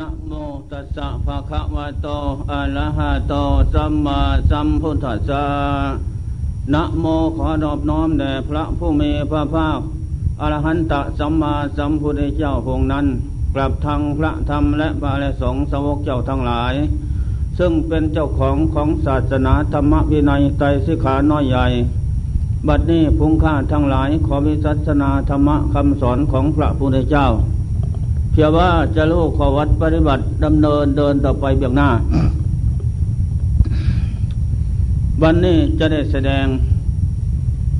นะโมตัสสะภะคะวะโตอะระหะโตสัมมาสัมพุทธัสสะนะโมขอนอบน้อมแด่พระผู้มีพระภาคอรหันตสัมมาสัมพุทธเจ้าพงนั้น กลับทางพระธรรมและบาลสงฆ์สาวกเจ้าทั้งหลาย ซึ่งเป็นเจ้าของของศาสนาธรรมวินัยไตรสิขาน้อยใหญ่ บัดนี้พุงข้าทั้งหลายขอวิสัชนาธรรมคำสอนของพระพุทธเจ้า เพียงว่าจะลูกขอวัดปฏิบัติดำเนินเดินต่อไปเบื้องหน้า วันนี้จะได้แสดง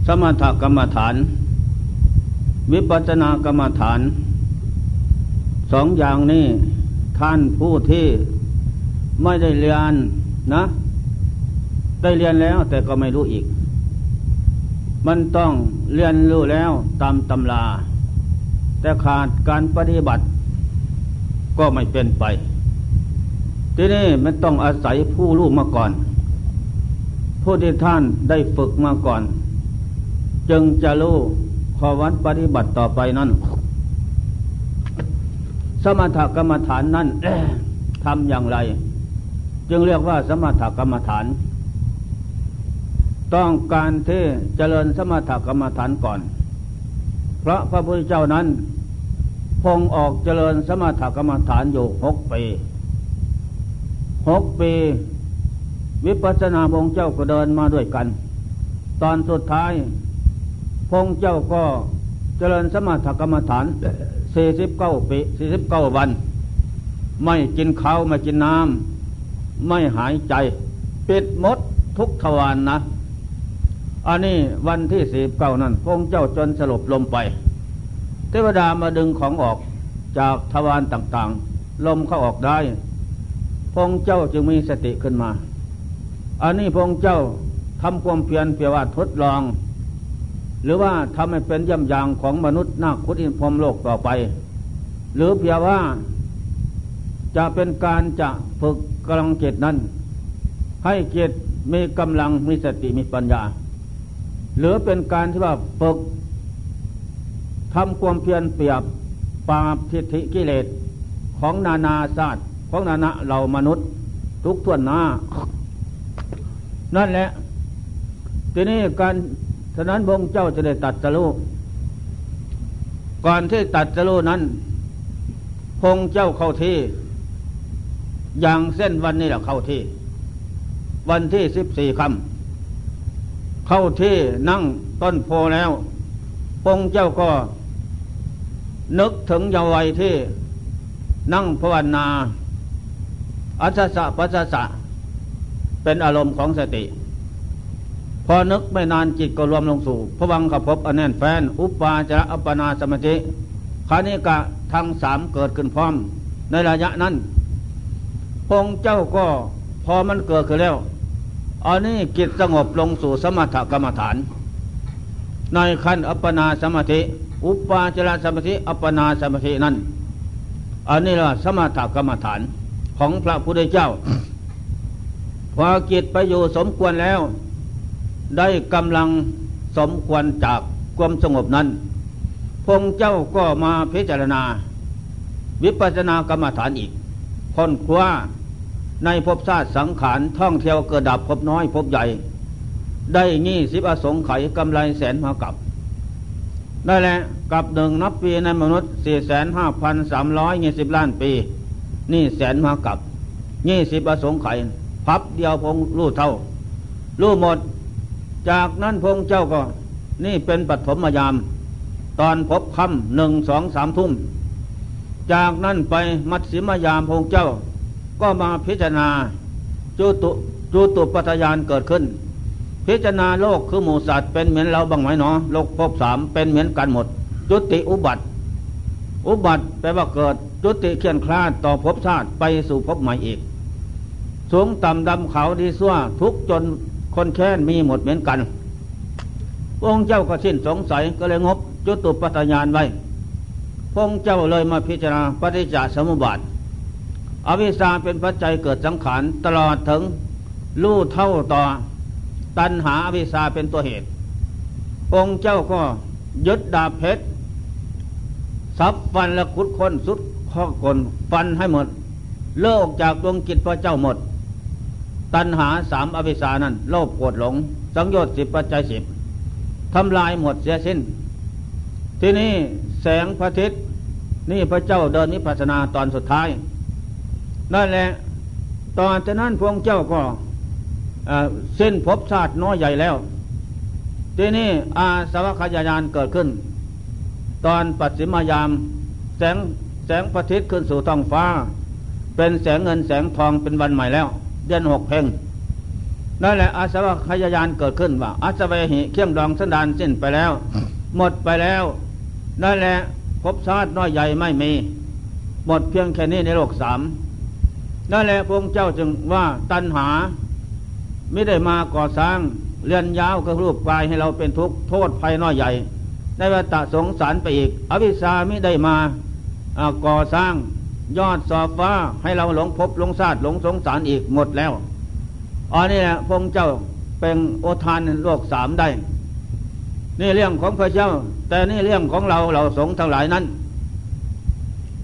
สมถกรรมฐาน วิปัสสนากรรมฐาน สองอย่างนี้ท่านผู้ที่ไม่ได้เรียนนะ ได้เรียนแล้วแต่ก็ไม่รู้อีก มันต้องเรียนรู้แล้วตามตำราแต่ขาดการปฏิบัติ ก็ไม่เป็นไป ทีนี้มันต้องอาศัยผู้รู้มาก่อน ผู้ที่ท่านได้ฝึกมาก่อน จึงจะรู้ขอวัดปฏิบัติต่อไปนั้น สมถกรรมฐานนั้นทำอย่างไร จึงเรียกว่าสมถกรรมฐาน ต้องการที่เจริญสมถกรรมฐานก่อน เพราะพระพุทธเจ้านั้น พงออกเจริญสมถกรรมฐานอยู่หกปีหกปี วิปัสสนาพงเจ้าก็เดินมาด้วยกัน ตอนสุดท้ายพงเจ้าก็เจริญสมถกรรมฐานสี่สิบเก้าปีสี่สิบเก้าวัน ไม่กินข้าวไม่กินน้ำไม่หายใจ ปิดมดทุกทวารนนะ อันนี้วันที่สี่เก้านั้นพงเจ้าจนสลบลมไป เทวดามาดึงของออกจากทวารต่างๆ ลมเข้าออกได้ พงเจ้าจึงมีสติขึ้นมา อันนี้พงเจ้าทำความเพียรเพียว่าทดลอง หรือว่าทำให้เป็นย่ำยางของมนุษย์นาคุดินพรมโลกต่อไป หรือเพียว่าจะเป็นการจะฝึกกำลังจิตนั้น ให้จิตมีกำลังมีสติมีปัญญา หรือเป็นการที่ว่าฝึก ทำความเพียรเปรียบปราบทิฏฐิกิเลสของนานาศาสตร์ของนานาเรามนุษย์ ทุกท่วนหน้า นั่นแหละ ทีนี้การฉะนั้นพระเจ้าจะได้ตัดสรูก่อนที่ตัดสรูนั้นพงเจ้าเข้าที่ อย่างเส้นวันนี้แหละเข้าที่ วันที่สิบสี่คำเข้าที่นั่งต้นโพแล้วพงเจ้าก็ นึกถึงเยาวัยที่นั่งภาวนา อัศสะปัสสะ เป็นอารมณ์ของสติ พอนึกไม่นานจิตก็รวมลงสู่พวังขพบอแน่นแฟน อุปาจระอัปปนาสมาธิคานิกะทั้งสามเกิดขึ้นพร้อม ในระยะนั้นพงเจ้าก็พอมันเกิดขึ้นแล้วอันนี้จิตสงบลงสู่สมถกรรมฐาน ในขั้นอัปปนาสมาธิ อุปาจารสมาธิอัปปนาสมาธินั้นอันนี้ละสมถกรรมฐานของพระพุทธเจ้า พอจิตไปอยู่สมควรแล้ว ได้กำลังสมควรจากความสงบนั้น พงเจ้าก็มาพิจารณา วิปัสสนากรรมฐานอีกค้นคว้าในภพชาติสังขารท่องเที่ยวเกิดดับพบน้อยพบใหญ่ ได้งี้สิบอสงไขยกำไรแสนมากับ ได้แหละกับหนึ่งนับปีในมนุษย์สี่แสนห้าพันสามร้อยยี่สิบล้านปี นี่แสนมากับยี่สิบอสงไขยพับเดียวพงรู้เท่า รู้หมด จากนั้นพงเจ้าก็ นี่เป็นปฐมยาม ตอนพบค่ำหนึ่งสองสามทุ่ม จากนั้นไปมัดสิมยามพงเจ้า ก็มาพิจารณาจูตุจูตุปัฏยานเกิดขึ้น พิจารณาโลกคือหมูสัตว์เป็นเหมือนเราบ้างไหมเนาะโลกภพสามเป็นเหมือนกันหมด จุติอุบัติ อุบัติแปลว่าเกิด จุติเขียนคลาดต่อภพชาติไปสู่ภพใหม่อีก สูงต่ำดำขาวดีซั่วทุกจนคนแค้นมีหมดเหมือนกันองค์เจ้าก็สิ้นสงสัยก็เลยงบ จุตุปัฏญานไว้พงเจ้าเลยมาพิจารณาปฏิจจสมุปบาท อวิชชาเป็นปัจจัยเกิดสังขารตลอดถึง รู้เท่าต่อ ตัณหาอวิชาเป็นตัวเหตุ องค์เจ้าก็ยึดดาบเพชรสับฟันและขุดค้นสุดข้อกลฟันให้หมด เลิกจากดวงจิตพระเจ้าหมด ตัณหาสามอวิสานั้น โลภโกรธหลง สังโยชน์สิบปัจจัยสิบทำลายหมดเสียสิ้น ที่นี่แสงพระอาทิตย์นี่พระเจ้าเดินนิพพานาตอนสุดท้ายนั่นแหละตอนจากนั้นพวงเจ้าก็ เส้นภพชาติน้อยใหญ่แล้ว ทีนี้อาสวัคยายานเกิดขึ้น ตอนปัจฉิมยาม แสงแสงพระอาทิตย์ขึ้นสู่ท้องฟ้า เป็นแสงเงินแสงทองเป็นวันใหม่แล้ว เดือนหกเพ่งนั่นแหละอาสวะขยายานเกิดขึ้นว่าอาสวะหิเขี้ยงดองสันดานสิ้นไปแล้ว หมดไปแล้วนั่นแหละภพชาติน้อยใหญ่ไม่มี หมดเพียงแค่นี้ในโลกสามนั่นแหละพระองค์เจ้าจึงว่าตัณหา ไม่ได้มาก่อสร้างเรียนยาวก็รูปกายให้เราเป็นทุกข์โทษภัยน้อยใหญ่ ในวัฏสงสารไปอีก อวิชาไม่ได้มาก่อสร้างยอดสอบฟ้าให้เราหลงพบหลงชาติหลงสงสารอีกหมดแล้วอันนี้แหละพงเจ้าเป็นโอทานโลกสามได้ นี่เรื่องของพระเจ้า แต่นี่เรื่องของเราเราสงทั้งหลายนั้น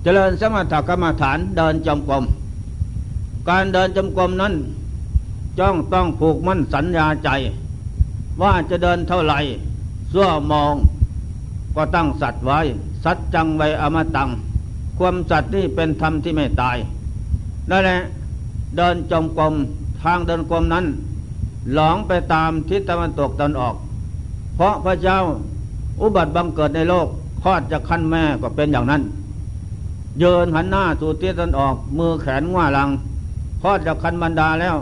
เจริญสมถกรรมฐานเดินจมกรมการเดินจมกรมนั้น จ้องต้องผูกมั่นสัญญาใจ ว่าจะเดินเท่าไหร่สั่วมอง ก็ตั้งสัตว์ไว้ สัตว์จังไว้อมตัง ความสัตว์นี่เป็นธรรมที่ไม่ตายนั่นแหละเดินจมกรมทางเดินกรมนั้น หลงไปตามทิศตะวันตกตะวันออก เพราะพระเจ้าอุบัติบังเกิดในโลกคลอดจากคันแม่ก็เป็นอย่างนั้น เยินหันหน้าสู่ทิศตะวันออก มือแขนง่าลังคลอดจากคันบรรดาแล้ว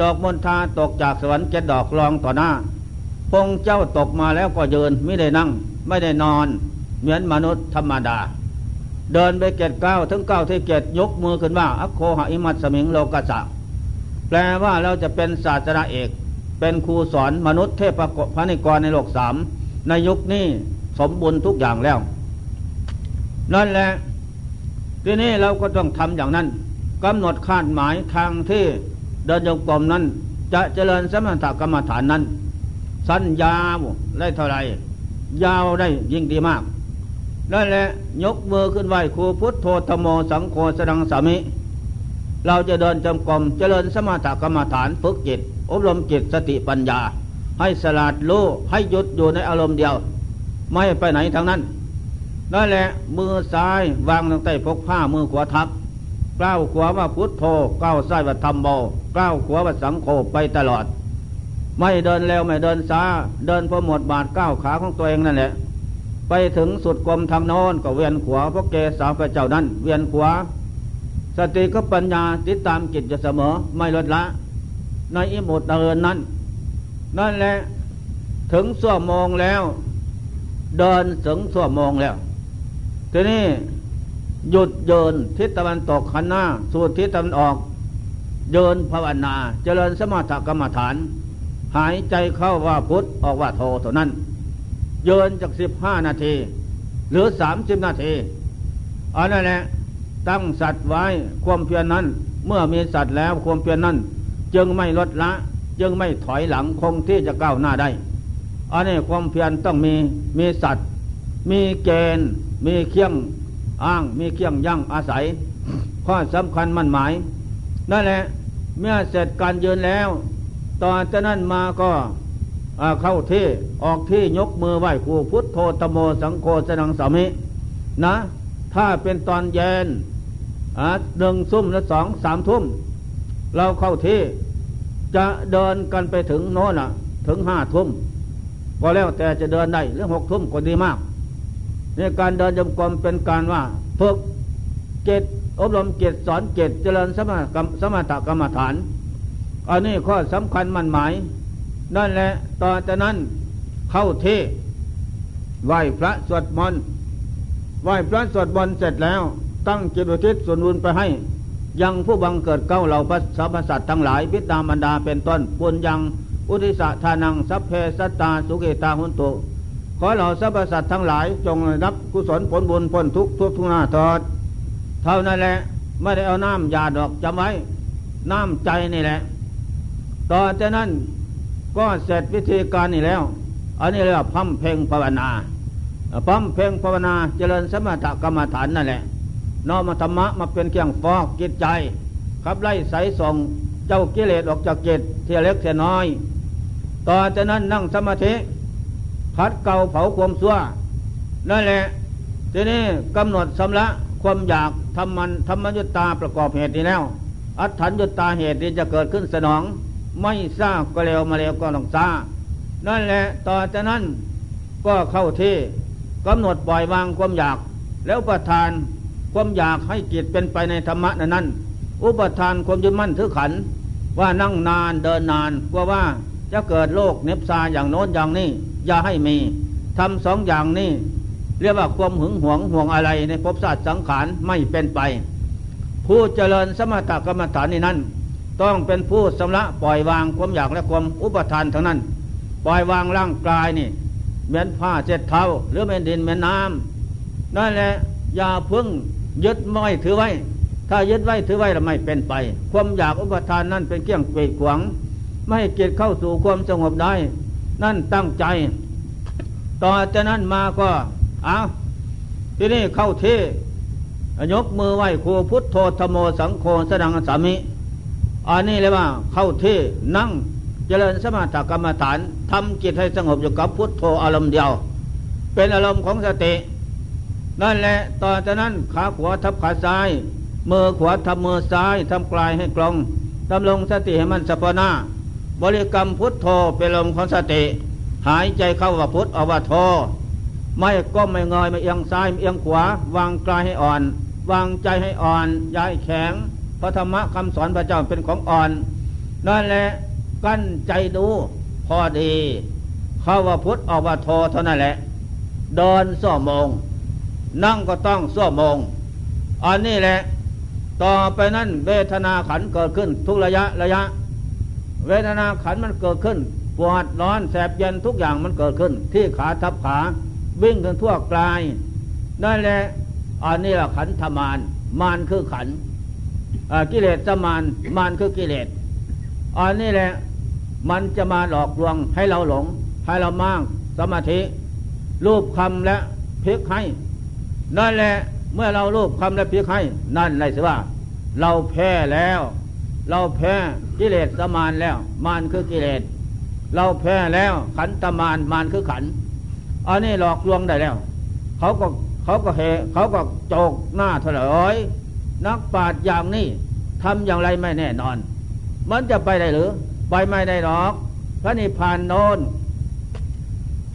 ดอกมณฑาตกจากสวรรค์เจ็ดดอกรองต่อหน้า พงเจ้าตกมาแล้วก็เยินไม่ได้นั่ง ไม่ได้นอน เหมือนมนุษย์ธรรมดา เดินไปเกตเก้าถึงเก้าที่เกตยกมือขึ้นว่าอัคโคหอิมัตสมิงโลกัสสะแปลว่าเราจะเป็นศาสนาเอก เป็นครูสอนมนุษย์เทพพระนิกรในโลกสามในยุคนี้สมบูรณ์ทุกอย่างแล้ว นั่นแหละทีนี้เราก็ต้องทำอย่างนั้นกำหนดคาดหมายทางที่ เดินโยกรมนั้น จะเจริญสมถกรรมฐานนั้น สั้นยาวได้เท่าไรยาวได้ยิ่งดีมากนั่นแหละยกมือขึ้นไหวครูพุทธโธธโมสังโฆสดังสามิ เราจะเดินจำกรมเจริญสมถกรรมฐานฝึกจิต อบรมจิตสติปัญญา ให้สลาดรู้ให้หยุดอยู่ในอารมณ์เดียว ไม่ไปไหนทางนั้นนั่นแหละมือซ้ายวางตั้งแต่พกผ้ามือขวาทับก้าวขวาว่าพุทธโธก้าวซ้ายว่าธรรมโม ก้าวขวาว่าสังโฆไปตลอด ไม่เดินเร็วไม่เดินช้า เดินพอหมดบาทก้าวขาของตัวเองนั่นแหละ ไปถึงสุดกลมทางโน้นก็เวียนขวาพระเกศาพระเจ้านั้น เวียนขวาสติก็ปัญญาติดตามจิตจะเสมอไม่ลดละ ในอิมุตเดินนั้น นั่นแหละถึงส่วมองแล้ว เดินถึงส่วมองแล้วทีนี้หยุดเดินทิศตะวันตกขันหน้า สู่ทิศตะวันออก เดินภาวนา เจริญสมถกรรมฐาน หายใจเข้าว่าพุทธออกว่าโทเท่านั้นเยินจากสิบห้านาที หรือสามสิบนาทีอันนั้นแหละตั้งสัตว์ไว้ความเพียรนั้น เมื่อมีสัตว์แล้วความเพียรนั้น จึงไม่ลดละ จึงไม่ถอยหลังคงที่จะก้าวหน้าได้อันนี้ความเพียรต้องมีมีสัตว์ มีเกณฑ์ มีเคียงอ้าง มีเคียงยั่งอาศัย ข้อสำคัญมั่นหมายนั่นแหละ เมื่อเสร็จการยืนแล้ว ตอนจากนั้นมาก็เข้าที่ออกที่ยกมือไหว้ครูพุทธโธตโมสังโฆสนังสามินะ ถ้าเป็นตอนเย็นหนึ่งซุ่มและสองสามทุ่ม เราเข้าที่จะเดินกันไปถึงโน้นอะ ถึงห้าทุ่มก็แล้วแต่จะเดินได้หรือหกทุ่มก็ดีมากในการเดินจมกรมเป็นการว่าฝึกเกต อบรมเกตสอนเกตเจริญสมถสมถกรรมฐาน อันนี้ข้อสำคัญมันหมาย นั่นแหละต่อจากนั้นเข้าเทไหวพระสวดมนต์ไหวพระสวดมนต์เสร็จแล้ว ตั้งจิตอุทิศส่วนบุญไปให้ ยังผู้บังเกิดเก้าเหล่าพระสรรพสัตว์ทั้งหลายพิตามันดาเป็นต้นปุญยัง อุทิศทานังสัพเพสัตตาสุเกตาหุนตุขอเหล่าสรรพสัตว์ทั้งหลายจงรับกุศลผลบุญพ้นทุกทุกทุกหน้าทอด เท่านั้นแหละ ไม่ได้เอาน้ำยาดอกจำไว้ น้ำใจนี่แหละ ต่อจากนั้นก็เสร็จวิธีการนี่แล้ว อันนี้เรียกว่าพัมเพลงภาวนาพัมเพลงภาวนาเจริญสมถกรรมฐานนั่นแหละน้อมธรรมะมาเป็นเครื่องฟอกจิตใจ ขับไล่ใสส่งเจ้ากิเลสออกจากจิตเทียเล็กเทียน้อย ต่อจากนั้นนั่งสมาธิขัดเก่าเผาความซัวนั่นแหละทีนี้กำหนดสำละ ความอยากทำมันธรรมยุตตาประกอบเหตุนี้แล้ว อัฏฐัญยุตตาเหตุที่จะเกิดขึ้นสนอง ไม่ทราบก็เร็วมาเร็วก็ต้องซานั่นแหละต่อจากนั้นก็เข้าที่กำหนดปล่อยวางความอยาก แล้วประทานความอยากให้จิตเป็นไปในธรรมะนั้นนั้น อุปทานความยึดมั่นถือขัน ว่านั่งนานเดินนานกลัวว่าจะเกิดโรคเนบซาอย่างโน้นอย่างนี้อย่าให้มีทำสองอย่างนี้ เรียกว่าความหึงหวงห่วงอะไรในภพศาสตร์สังขารไม่เป็นไป ผู้เจริญสมถกรรมฐานนี้นั้น ต้องเป็นผู้สำละปล่อยวางความอยากและความอุปทานทั้งนั้น ปล่อยวางร่างกายนี่เหมือนผ้าเจ็ดเท้าหรือเป็นดินเป็นน้ำนั่นแหละอย่าพึ่งยึดไม่ถือไว้ ถ้ายึดไว้ถือไว้ล้วไม่เป็นไป ความอยากอุปทานนั่นเป็นเกี่ยงเกวดขวางไม่ให้เกิดเข้าสู่ความสงบได้ นั่นตั้งใจ ต่อจากนั้นมาก็ เอาที่นี่เข้าเทยกมือไหว้ครูพุทโธธโมสังโฆสดังสามิอันนี้เลยว่าเข้าเทนั่งเจริญสมาธิกรรมฐานทำจิตให้สงบอยู่กับพุทโธอารมณ์เดียว เป็นอารมณ์ของสตินั่นแหละต่อจากนั้นขาขวาทับขาซ้ายมือขวาทับมือซ้ายทำกลายให้กลงดำรงสติให้มันสัพนาบริกรรมพุทโธเป็นลมของสติ หายใจเข้าว่าพุทอว่าโธ ไม่ก้มไม่เงยไม่เอียงซ้ายไม่เอียงขวา วางกายให้อ่อน วางใจให้อ่อนย้ายแข็งพระธรรมคำสอนพระเจ้าเป็นของอ่อนนั่นแหละกั้นใจดูพอดีเข้าว่าพุทธออกว่าโทเท่านั้นแหละเดินส่อมง นั่งก็ต้องส่อมง อันนี้แหละ ต่อไปนั้นเวทนาขันเกิดขึ้นทุกระยะระยะ เวทนาขันมันเกิดขึ้น ปวดร้อนแสบเย็นทุกอย่างมันเกิดขึ้น ที่ขาทับขา วิ่งกันทั่วกลาย นั่นแหละอันนี้แหละขันธมานมานคือขันกิเลสจะมานมานคือกิเลสอันนี้แหละมันจะมาหลอกลวงให้เราหลง ให้เรามางสมาธิ รูปคำและพิกให้ นั่นแหละเมื่อเรารูปคำและพิกให้ นั่นเลยสิว่า เราแพ้แล้ว เราแพ้กิเลสสมานแล้ว มานคือกิเลสเราแพ้แล้วขันตมานมานคือขัน อันนี้หลอกลวงได้แล้ว เขาก็เขาก็เฮเขาก็โจกหน้าเถลยนักปราชญ์อย่างนี้ทำอย่างไรไม่แน่นอน มันจะไปได้หรือ ไปไม่ได้หรอก พระนิพพานโนน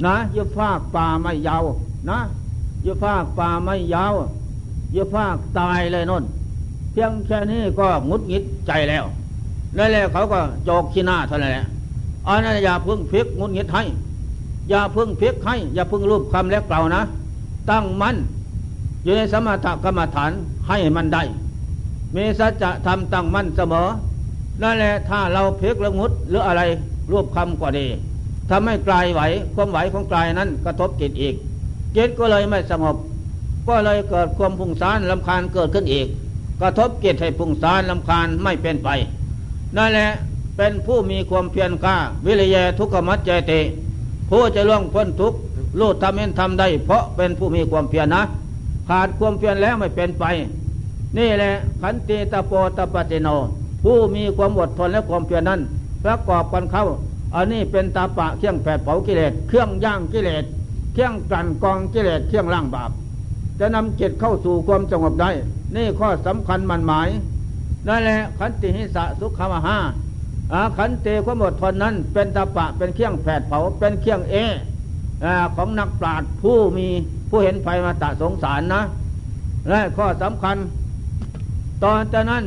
นะยุฟากป่าไม่ยาวนะยุฟากป่าไม่ยาวยุฟากตายเลยนนเพียงแค่นี้ก็งุดงิดใจแล้วนั่นแหละเขาก็โจกขี้หน้าเท่านั้นแหละอันนั้นอย่าพึ่งพิกงุดงิดให้ อย่าพึ่งเพียกให้ อย่าพึ่งรูปคำแล้วกล่าวนะ ตั้งมั่นอยู่ในสมถกรรมฐานให้มันได้ เมสัจธรรมตั้งมั่นเสมอนั่นแหละถ้าเราเพียกละงุดหรืออะไรรูปคำก็ดีทำให้กลายไหวความไหวของกลายนั้นกระทบจิตอีกจิตก็เลยไม่สงบ ก็เลยเกิดความพุ่งซ่านลำคาญเกิดขึ้นอีก กระทบจิตให้พุ่งซ่านลำคาญไม่เป็นไปนั่นแหละเป็นผู้มีความเพียรกล้าวิริยะทุกขมัจเจติ ผู้จะล่วงพ้นทุกข์รู้ทำเห็นทำได้ เพราะเป็นผู้มีความเพียรนะ ขาดความเพียรแล้วไม่เป็นไป นี่แหละขันติตาโปตปฏิโน ผู้มีความอดทนและความเพียรนั้นประกอบกันเข้าอันนี้เป็นตาปะเครื่องแผดเผากิเลสเครื่องย่างกิเลสเครื่องกลั่นกองกิเลสเครื่องล่างบาป จะนำจิตเข้าสู่ความสงบได้ นี่ข้อสำคัญมันหมายนั่นแหละขันติหิสะสุขามหา อาขันเตความอดทนนั้น เป็นตาปะเป็นเครื่องแผดเผาเป็นเครื่องเอของนักปราชญ์ผู้มีผู้เห็นภัยมาตะสงสารนะและข้อสำคัญ ตอนจากนั้น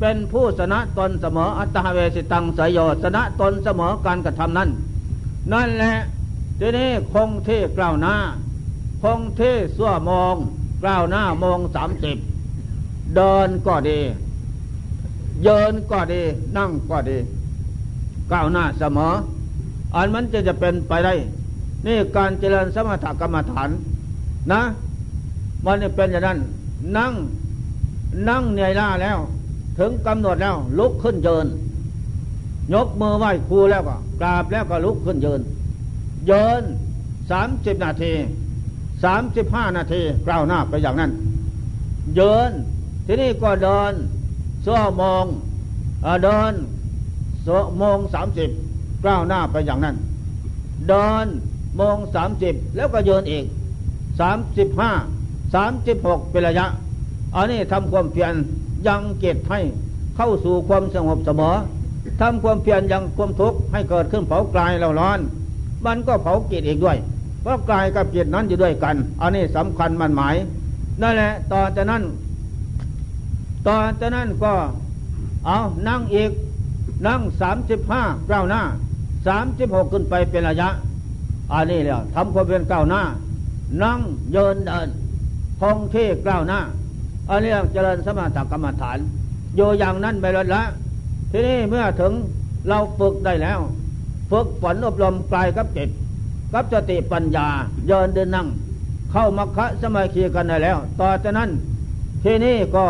เป็นผู้สนะตนเสมออัตเวสิตังสยโยสนะตนเสมอการกระทำนั้น นั่นแหละทีนี้คงเท่กล่าวหน้า คงเท่สั่วมองกล่าวหน้ามองสามสิบเดินก็ดี เยินก็ดี นั่งก็ดี ก้าวหน้าเสมอ อันมันจะจะเป็นไปได้ นี่การเจริญสมถกรรมฐานนะ มันจะเป็นอย่างนั้น นั่งนั่งเหนื่อยล้าแล้ว ถึงกำหนดแล้ว ลุกขึ้นเยิน ยกมือไหว้ครูแล้วก็กราบแล้วก็ลุกขึ้นเยินเยินสามสิบนาทีสามสิบห้านาทีกล่าวหน้าไปอย่างนั้น เดิน ที่นี่ก็เดินชั่วโมงเดิน โมงสามสิบก้าวหน้าไปอย่างนั้น เดินโมงสามสิบแล้วก็เดินอีกสามสิบห้าสามสิบหกเป็นระยะ อันนี้ทำความเพียรยังเกตให้เข้าสู่ความสงบเสมอทำความเพียรยังความทุกข์ให้เกิดขึ้นเผากลายเราร้อน มันก็เผาเกตอีกด้วย เพราะกายกับจิตนั้นอยู่ด้วยกัน อันนี้สำคัญมันหมายนั่นแหละต่อจากนั้น ต่อจากนั้นก็เอานั่งอีก นั่งสามสิบห้าก้าวหน้าสามสิบหกขึ้นไปเป็นระยะ อันนี้แล้วทำความเป็นก้าวหน้า นั่งเยินเดินคงที่ก้าวหน้า อันนี้เจริญสมาธิกรรมฐาน โยอย่างนั้นไปแล้วละ ทีนี้เมื่อถึงเราฝึกได้แล้ว ฝึกฝนอบรมกายกับจิตกับสติปัญญาเยินเดินนั่ง เข้ามัคคะสมาธิกันได้แล้ว ต่อจากนั้น ทีนี้ก็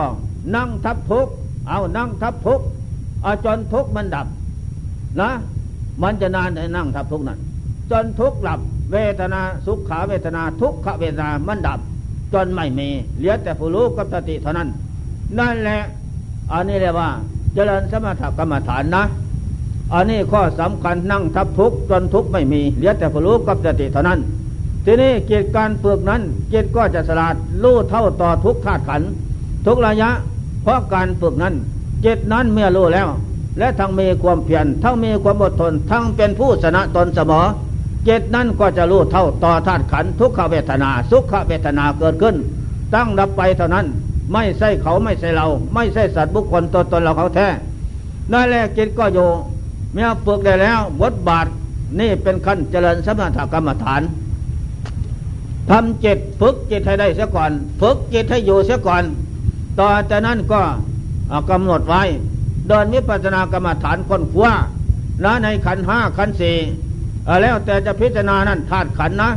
นั่งทับทุกเอานั่งทับทุก เอาจนทุกมันดับ นะ มันจะนานในนั่งทับทุกนั้น จนทุกหลับ เวทนาสุขขาเวทนาทุกขเวทนามันดับ จนไม่มีเหลือแต่ผู้รู้กับสติเท่านั้น นั่นแหละอันนี้เรียกว่า เจริญสมถกรรมฐานนะอันนี้ข้อสำคัญนั่งทับทุกจนทุกไม่มีเหลือแต่ผู้รู้กับสติเท่านั้น ทีนี้เกิจการฝึกนั้น เกิจก็จะสลาดรู้เท่าต่อทุกธาตุขันทุกระยะ เพราะการฝึกนั้น จตนั้นเมื่อรู้แล้ว และทั้งมีความเพียรทั้งมีความอดทน ทั้งเป็นผู้ชนะตนเสมอเจตนั้นก็จะรู้เท่าต่อธาตุขันทุกขเวทนา สุขเวทนาเกิดขึ้น ตั้งดับไปเท่านั้น ไม่ใช่เขาไม่ใช่เรา ไม่ใช่สัตว์บุคคลตัวตนเราเขาแท้นั่นแหละจิตก็อยู่เมื่อฝึกได้แล้วบทบาทนี่เป็นขั้นเจริญสมถกรรมฐานทำจิตฝึกจิตให้ได้เสียก่อน ฝึกจิตให้อยู่เสียก่อน ต่อจากนั้นก็ กำหนดไว้ เดินวิปัสสนากรรมฐานค้นคว้าและในขันห้าขันสี่แล้วแต่จะพิจารณานั้นธาตุขันนะ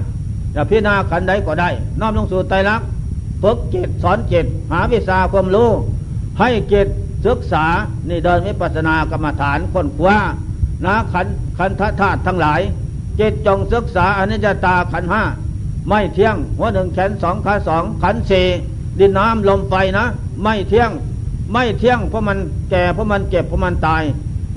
จะพิจารณาขันใดก็ได้น้อมลงสู่ไตรลักษณ์ฝึกจิตสอนจิตหาวิชาความรู้ให้จิตศึกษานี่เดินวิปัสสนากรรมฐานค้นคว้านะขันขันธาตุทั้งหลายจิตจงศึกษาอนิจจตาขันห้าไม่เที่ยงหัวหนึ่งแขนสองขาสองขันสี่ดินน้ำลมไฟนะ ไม่เที่ยง ไม่เที่ยงเพราะมันแก่เพราะมันเจ็บเพราะมันตาย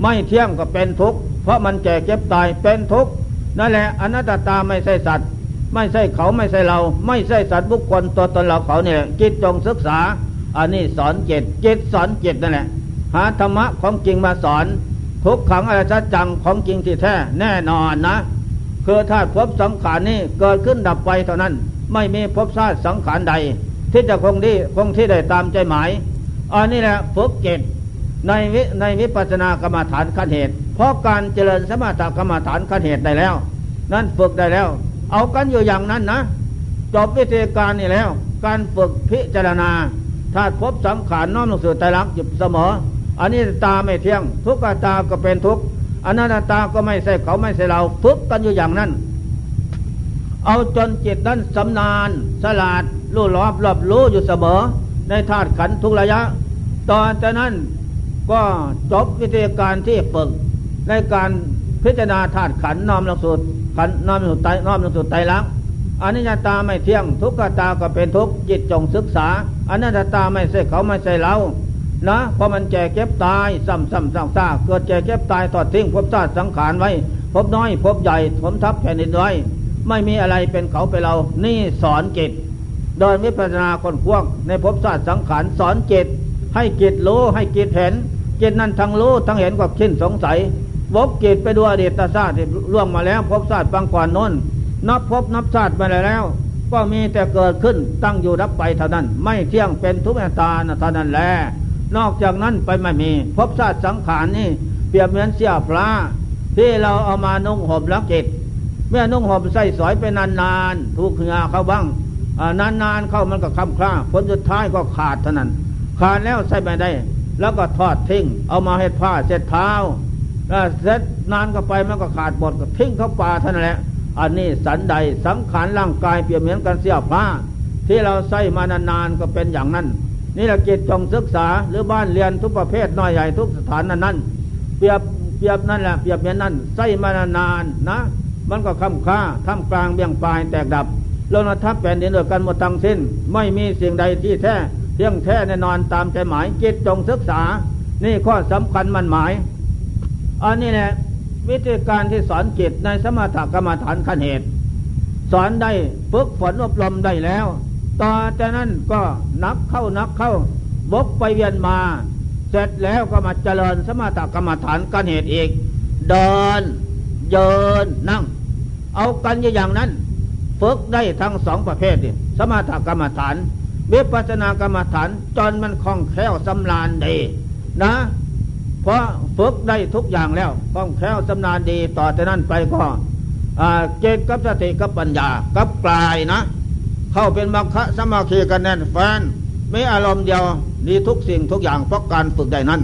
ไม่เที่ยงก็เป็นทุกข์เพราะมันแก่เจ็บตายเป็นทุกข์นั่นแหละอนัตตาไม่ใช่สัตว์ ไม่ใช่เขาไม่ใช่เรา ไม่ใช่สัตว์บุคคลตัวตนเราเขาเนี่ยจิตจงศึกษาอันนี้สอนเจิตจิตสอนเจิตนั่นแหละหาธรรมะของจริงมาสอน ทุกขังอะไรจังของจริงที่แท้แน่นอนนะคือธาตุภพสังขารนี้เกิดขึ้นดับไปเท่านั้น ไม่มีภพชาติสังขารใด ที่จะคงที่คงที่ได้ตามใจหมาย อันนี้แหละฝึกจิตในวิในวิปัสสนากรรมฐานขั้นเหตุ เพราะการเจริญสมถกรรมฐานขั้นเหตุได้แล้ว นั่นฝึกได้แล้ว เอากันอยู่อย่างนั้นนะ จบวิธีการนี่แล้ว การฝึกพิจารณาธาตุภพสังขารน้อมลงสู่ใจรักจุดเสมอ อันนี้ตาไม่เที่ยง ทุกขตาก็เป็นทุกข์อนันตาก็ไม่ใช่เขาไม่ใช่เราฝึกกันอยู่อย่างนั้น เอาจนจิตนั้นสำนาน สลาดรู้รอบรอบรู้อยู่เสมอ ในธาตุขันทุกระยะ ตอนจากนั้นก็จบวิธีการที่ฝึกในการพิจารณาธาตุขันน้อมลงสู่ขันน้อมลงสู่ไตน้อมลงสู่ไตรักอนิจจตาไม่เที่ยงทุกขตาก็เป็นทุกจิตจงศึกษาอนัตตาไม่ใช่เขาไม่ใช่เรานะเพราะมันแก่เก็บตายซ้ำซ้ำซากซากเกิดแก่เก็บตายทอดทิ้งพบชาติสังขารไว้ พบน้อย พบใหญ่ผมทับแผ่นดินไว้ ไม่มีอะไรเป็นเขาเป็นเรา นี่สอนจิต ดินวิปัสสนาคนควงในภพบชาติสังขารสอนจิตให้จิตรู้ให้จิตเห็นจิตนั้นทั้งรู้ทั้งเห็นกับขิ้นสงสัยวกจิตไปดูอดีตชาติที่ล่วงมาแล้วภพบชาติบางก่อนน้นนับภพนับชาสติมาแล้ว ก็มีแต่เกิดขึ้นตั้งอยู่รับไปเท่านั้น ไม่เที่ยงเป็นทุกข์ตาเท่านั้นแหละนอกจากนั้นไปไม่มีภพบชาติสังขารนี่เปรียบเหมือนเสียพระที่เราเอามานุ่งห่มแล้วเกตเมื่อนุ่งห่มใส่สอยไปนานๆถูกเหงื่อเขาบ้าง นานๆเข้ามันก็คำคล้าผลสุดท้ายก็ขาดเท่านั้น ขาดแล้วใส่ไม่ได้ แล้วก็ทอดทิ้ง เอามาให้ผ้าเสร็จเท้าเสร็จนานก็ไปมันก็ขาดหมดก็ทิ้งเข้าป่าเท่านั้นแหละ อันนี้สันใดสังขารร่างกายเปรียบเหมือนกันเสียผ้า ที่เราใส่มานานๆก็เป็นอย่างนั้น นี่แหละจิตจงศึกษาหรือบ้านเรียนทุกประเภทน้อยใหญ่ทุกสถานนั้นนั้นเปรียบเปรียบนั่นแหละเปรียบอย่างนั้นใส่มานานๆนะ มันก็คำค่าทำกลางเบี่ยงปลายแตกดับ ลงทับแผ่นดินโดยกันหมดทั้งสิ้น ไม่มีสิ่งใดที่แท้ที่ที่ยงแท้แน่นอนตามใจหมายจิตจงศึกษา นี่ข้อสำคัญมันหมาย อันนี้แหละวิธีการที่สอนจิตในสมถกรรมฐานขั้นเหตุ สอนได้ฝึกฝนอบรมได้แล้ว ต่อจากนั้นก็นักเข้านักเข้าบกไปเวียนมา เสร็จแล้วก็มาเจริญสมถกรรมฐานขั้นเหตุอีกเดินเยินนั่ง เอากันอย่างนั้น ฝึกได้ทั้งสองประเภทนี่สมถกรรมฐานวิปัสสนากรรมฐานจนมันคล่องแคล่วสำราญดีนะ เพราะฝึกได้ทุกอย่างแล้วคล่องแคล่วสำนาญดีต่อจากนั้นไปก็เจตกับสติกับปัญญากับกลายนะ เข้าเป็นมัคคะสมาธิกันแน่นแฟนไม่อารมณ์เดียวดีทุกสิ่งทุกอย่างเพราะการฝึกได้นั้น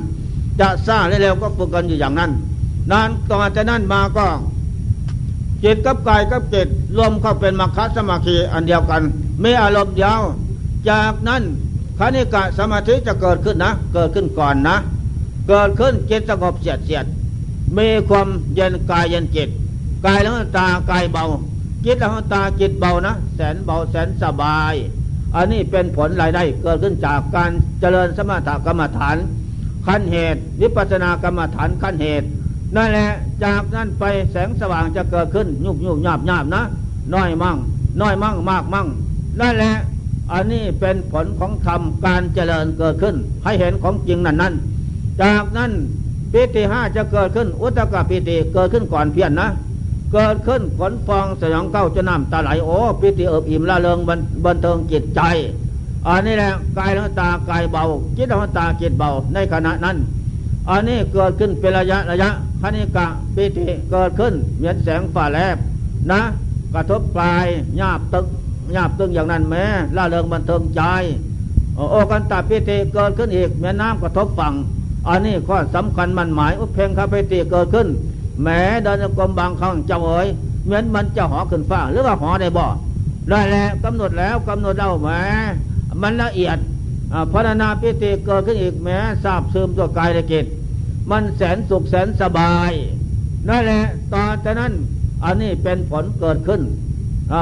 จะซ่าเร็วๆก็ฝึกกันอยู่อย่างนั้นนานต่อจากนั้นมาก็ จิตกับกายกับจิตรวมเข้าเป็นมัคคสมาธิอันเดียวกันไม่อารมณ์เดียวจากนั้นคณิกะสมาธิจะเกิดขึ้นนะ เกิดขึ้นก่อนนะ เกิดขึ้นจิตสงบเสียดเสียดมีความเย็นกายเย็นจิตกายแล้วตากายเบาจิตแล้วตาจิตเบานะ แสนเบาแสนสบาย อันนี้เป็นผลรายได้เกิดขึ้นจากการเจริญสมถกรรมฐาน ขั้นเหตุ วิปัสสนากรรมฐานขั้นเหตุ นั่นแหละจากนั้นไปแสงสว่างจะเกิดขึ้นยุบยุบหยาบหยาบนะ น้อยมั่ง น้อยมั่งมากมั่งนั่นแหละอันนี้เป็นผลของธรรมการเจริญเกิดขึ้น ให้เห็นของจริงนั่นนั้นจากนั้นปิติห้าจะเกิดขึ้น อุตกะปิติเกิดขึ้นก่อนเพียนนะ เกิดขึ้นขนฟองสยองเก้าจะน้ำตาไหลโอ้ปิติเอิบอิ่มละเริงบันเทิงจิตใจอันนี้แหละกายละตากายเบาจิตละตาจิตเบาในขณะนั้นอันนี้เกิดขึ้นเป็นระยะระยะ คณิกะปิติเกิดขึ้น เหมือนแสงฝ่าแลบนะ กระทบปลายหยาบตึกหยาบตึงอย่างนั้นแม้ล่าเริงบันเทิงใจ โอกันตาพิเตเกิดขึ้นอีกแม่น้ำกระทบฝั่งอันนี้ข้อสำคัญมันหมายอุเพงคาพิเตเกิดขึ้น แม้เดินกรมบางครั้งเจ้าเอ๋ยเหมือนมันจะหอขึ้นฟ้าหรือว่าหอได้บ่ได้แล้วกำหนดแล้วกำหนดเล่าแม้มันละเอียดพัฒนาพิเตเกิดขึ้นอีกแม้ทราบซึมตัวกายละกิจ มันแสนสุขแสนสบาย นั่นแหละต่อจากนั้นอันนี้เป็นผลเกิดขึ้น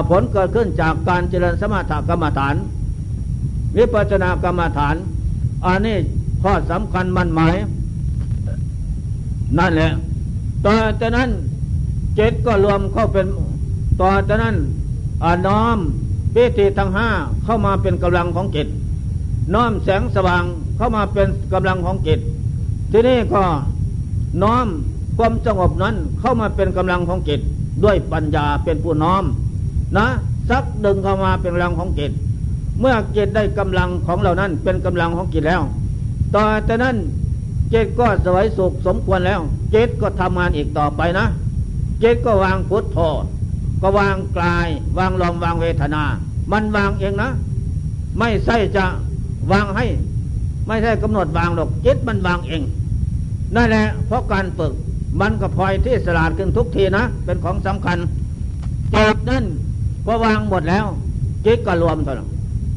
ผลเกิดขึ้นจากการเจริญสมถกรรมฐาน วิปัสสนากรรมฐาน อันนี้ข้อสำคัญมันหมาย นั่นแหละต่อจากนั้นเจ็ดก็รวมเข้าเป็นต่อจากนั้นน้อมปิติทั้งห้าเข้ามาเป็นกำลังของจิตน้อมแสงสว่างเข้ามาเป็นกำลังของจิต ที่นี่ก็น้อมความสงบนั้นเข้ามาเป็นกำลังของจิตด้วยปัญญาเป็นผู้น้อม นะซักดึงเข้ามาเป็นกำลังของจิตเมื่อจิตได้กำลังของเหล่านั้นเป็นกำลังของจิตแล้ว ต่อจากนั้นจิตก็สวยสุขสมควรแล้วจิตก็ทำงานอีกต่อไปนะจิตก็วางพุทโธก็วางกลาย วางลมวางเวทนา มันวางเองนะ ไม่ใช่จะวางให้ ไม่ใช่กำหนดวางหรอกจิตมันวางเองนั่นแหละเพราะการฝึกมันก็พลอยที่สลาดขึ้นทุกทีนะ เป็นของสำคัญจากนั้นพอวางหมดแล้วจิตก็รวมเท่านั้น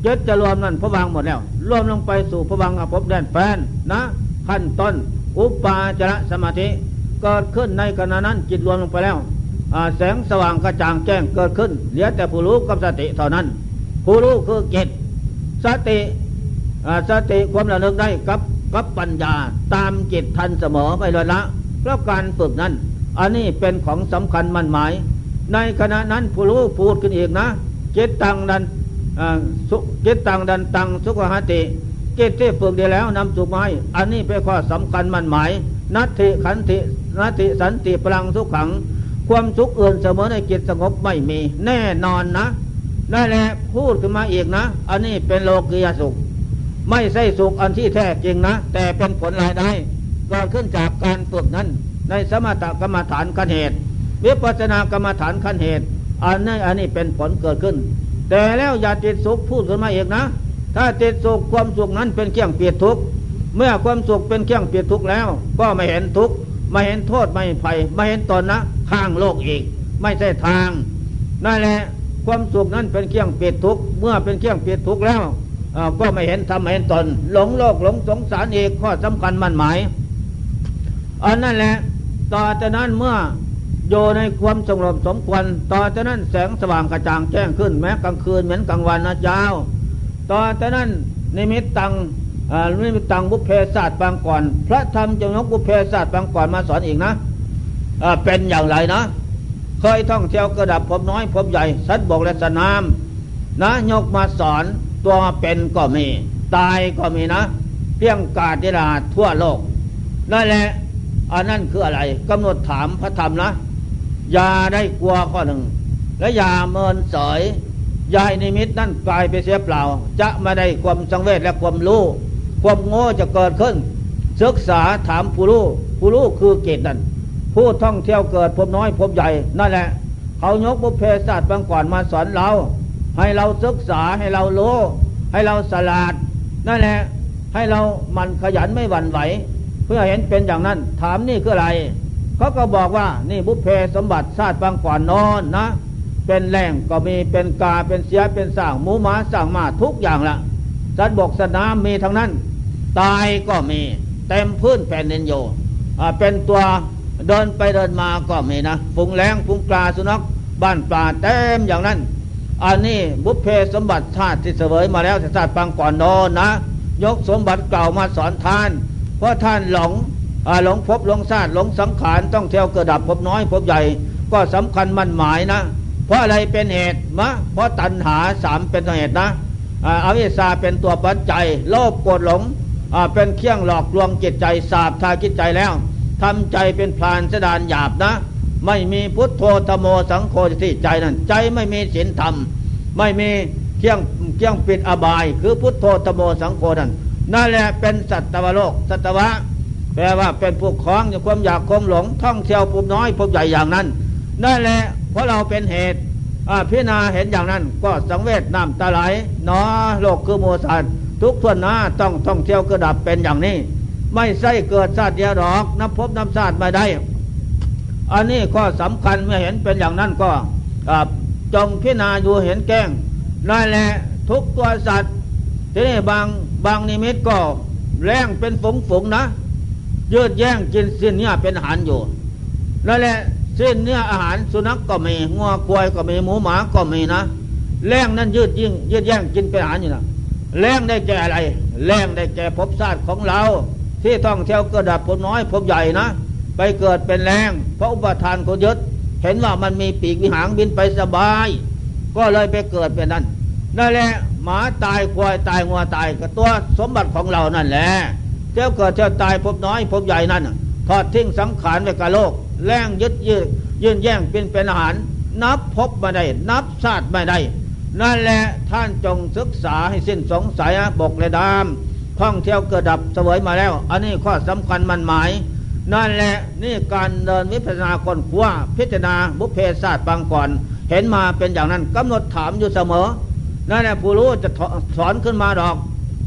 จิตจะรวมนั่นพอวางหมดแล้ว รวมลงไปสู่พวังอภพแดนแฟนนะขั้นต้น อุปาจารสมาธิเกิดขึ้นในขณะนั้นจิตรวมลงไปแล้วแสงสว่างกระจ่างแจ้งเกิดขึ้น เหลือแต่ผู้รู้กับสติเท่านั้น ผู้รู้คือจิตสติ สติความระลึกได้กับกับปัญญาตามจิตทันเสมอไปเลยละเพราะการฝึกนั้น อันนี้เป็นของสำคัญมั่นหมาย ในขณะนั้นผู้รู้พูดขึ้นอีกนะเจตตังดันเจตตังดันตังสุขหติเจตที่ฝึกดีแล้วนำสุขมาให้อันนี้เป็นข้อสำคัญมั่นหมายนัตติขันตินัตติสันติพลังสุขขัง ความสุขอื่นเสมอในจิตสงบไม่มี แน่นอนนะนั่นแหละพูดขึ้นมาอีกนะ อันนี้เป็นโลกียสุข ไม่ใช่สุขอันที่แท้จริงนะ แต่เป็นผลรายได้เกิดขึ้นจากการฝึกนั้น ในสมถกรรมฐานกันเหตุ วิปัสสนากรรมฐานขั้นเหตุ อันนี้อันนี้เป็นผลเกิดขึ้น แต่แล้วอย่าติดสุขพูดขึ้นมาเองนะ ถ้าติดสุขความสุขนั้นเป็นเครื่องเปียดทุกข์เมื่อความสุขเป็นเครื่องเปียดทุกข์แล้ว ก็ไม่เห็นทุกข์ไม่เห็นโทษไม่ไผ่ไม่เห็นตนนะข้างโลกอีก ไม่ใช่ทางนั่นแหละความสุขนั้นเป็นเครื่องเปียดทุกข์เมื่อเป็นเครื่องเปียดทุกข์แล้ว ก็ไม่เห็นทำไม่เห็นตน หลงโลกหลงสงสารอีกข้อสำคัญมั่นหมายอันนั่นแหละ ต่อจากนั้นเมื่ออยู่ในความสงบสมควร ต่อจากนั้นแสงสว่างกระจ่างแจ้งขึ้น แม้กลางคืนเหมือนกลางวันนะเจ้า ต่อแต่นั้นนิมิตตังนิมิตตังบุพเพศาสตร์บางก่อน พระธรรมจงยกบุพเพศาสตร์บางก่อนมาสอนอีกนะเป็นอย่างไรนะ เคยท่องเที่ยวกระดับพบน้อยพบใหญ่ สัตว์บกและสนามนะยกมาสอน ตัวเป็นก็มี ตายก็มีนะ เพียงกาดิลาทั่วโลก นั่นแหละอันนั้นคืออะไรกำหนดถามพระธรรมนะ อย่าได้กลัวข้อหนึ่ง และอย่าเมินเสยยายนิมิตนั่นกลายไปเสียเปล่า จะมาได้ความสังเวชและความรู้ ความโง่จะเกิดขึ้น ศึกษาถามผู้รู้ผู้รู้คือเกตนั่นผู้ท่องเที่ยวเกิดพบน้อยพบใหญ่ นั่นแหละ เขายกบุพเพศาสตร์บางก่อนมาสอนเรา ให้เราศึกษาให้เรารู้ ให้เราสลาดนั่นแหละให้เรามันขยันไม่หวั่นไหว เพื่อเห็นเป็นอย่างนั้น ถามนี่คืออะไรเขาก็บอกว่านี่บุพเพสมบัติชาติบางก่อนนอนนะ เป็นแหล่งก็มีเป็นกาเป็นเสียเป็นสร้างหมูหมาสร้างมาทุกอย่างละสัตว์บกสนามมีทั้งนั้น ตายก็มีเต็มพื้นแผ่นดินโยเป็นตัวเดินไปเดินมาก็มีนะ ฟุงแรงฟุงปลาสุนัขบ้านปลาเต็มอย่างนั้น อันนี้บุพเพสมบัติชาติที่เสวยมาแล้วแต่ชาติปางก่อนนอนนะ ยกสมบัติเก่ามาสอนท่าน เพราะท่านหลงหลงพบหลงชาติหลงสังขารต้องเที่ยวเกิดดับพบน้อยพบใหญ่ ก็สำคัญมั่นหมายนะ เพราะอะไรเป็นเหตุมะ เพราะตัณหาสามเป็นเหตุนะอวิชาเป็นตัวปัจจัยโลภโกรธหลงเป็นเครื่องหลอกลวงจิตใจสาบทาจิตใจแล้วทำใจเป็นพลานสดานหยาบนะ ไม่มีพุทโธธโมสังโฆที่ใจนั้น ใจไม่มีศีลธรรม ไม่มีเครื่องเครื่องปิดอบาย คือพุทโธธโมสังโฆนั้นนั่นแหละเป็นสัตวโลก สัตวะ แปลว่าเป็นผู้คล้องอย่ความอยากความหลง ท่องเที่ยวปุ่มน้อยปุ่มใหญ่อย่างนั้นนั่นแหละเพราะเราเป็นเหตุพิจารณาเห็นอย่างนั้น ก็สังเวชน้ำตาไหลเนาะโลกคือโมสันทุกทวนหน้าต้องท่องเที่ยวกระดับเป็นอย่างนี้ ไม่ใช่เกิดชาติเดียวหรอกนับพบนับชาติไม่ได้ อันนี้ข้อสำคัญเมื่อเห็นเป็นอย่างนั้นก็จงพิจารณาอยู่เห็นแก้งนั่นแหละทุกตัวสัตว์ที่นี้บางบางนิมิตก็แรงเป็นฝงฝงนะยืดแย่งกินสิ้นเนื้อเป็นอาหารอยู่นั่นแหละสิ้นเนื้ออาหารสุนัขกก็มีงัวควายก็มีหมูหมาก็มีนะแรงนั้นยืดยิ่งยืดแย่งกินเป็นอาหารอยู่นะแรงได้แก่อะไร แรงได้แก่ภพชาติของเรา ที่ท่องเที่ยวกิดดับผลน้อยผพใหญ่นะ ไปเกิดเป็นแรงเพราะอุปทานเขายึดเห็นว่ามันมีปีกวิหางบินไปสบาย ก็เลยไปเกิดเป็นนั่นนั่นแหละหมาตายควายตายงัวตายก็ตัวสมบัติของเรานั่นแหละเจ้าเกิดเจ้าตายพบน้อยพบใหญ่นั่นทอดทิ้งสังขารไว้กับโลกแรงยึดยืดยืนแย่งเป็นเป็นอาหาร นับพบมาได้ นับชาติไม่ได้ นั่นแหละท่านจงศึกษาให้สิ้นสงสัยบกและดามท่องเที่ยวเกิดดับเสวยมาแล้ว อันนี้ข้อสำคัญมันหมาย นั่นแหละนี่การเดินวิปัสสนาคนขว้าพิจารณาบุพเพศาสตร์บางก่อน เห็นมาเป็นอย่างนั้นกำหนดถามอยู่เสมอนั่นแหละผู้รู้จะสอนขึ้นมาดอก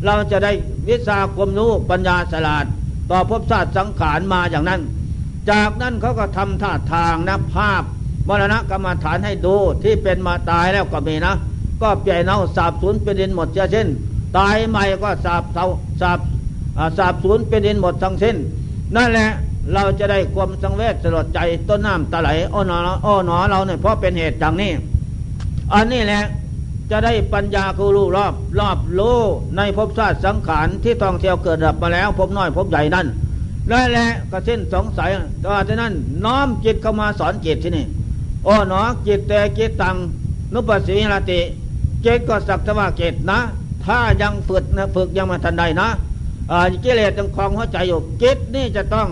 เราจะได้วิชาความรู้ปัญญาสลาด ต่อภพชาสติสังขารมาอย่างนั้น จากนั้นเขาก็ทำท่าทางนะภาพมรณะกรรมฐานให้ดูที่เป็นมาตายแล้วก็มีนะ ก็เปลี่ยนเอาสาบสูญเป็นดินหมดเช่น ตายใหม่ก็สาบเท่าสาบสาบสูญเป็นดินหมดทั้งสิ้นนั่นแหละ เราจะได้ความสังเวชสลดใจต้นน้ำตะไหลอ้อหนออ้อนอเราเนี่ยเพราะเป็นเหตุดังนี้ อันนี้แหละจะได้ปัญญาคือรู้รอบรอบรู้ในภพชาติสังขารที่ท่องเที่ยวเกิดดับมาแล้วพบน้อยพบใหญ่นั่นนั่นแหละก็เส้นสงสัยตอนนั้นน้อมจิตเข้ามาสอนจิตที่นี่อ้หนอจิตแต่จิตตังนุปสิหิรติเจตก็สักแต่ว่าเกตนะ ถ้ายังฝึกนะฝึกยังมาทันใดนะกิเลสยังคลองหัวใจอยู่เกตนี่จะต้อง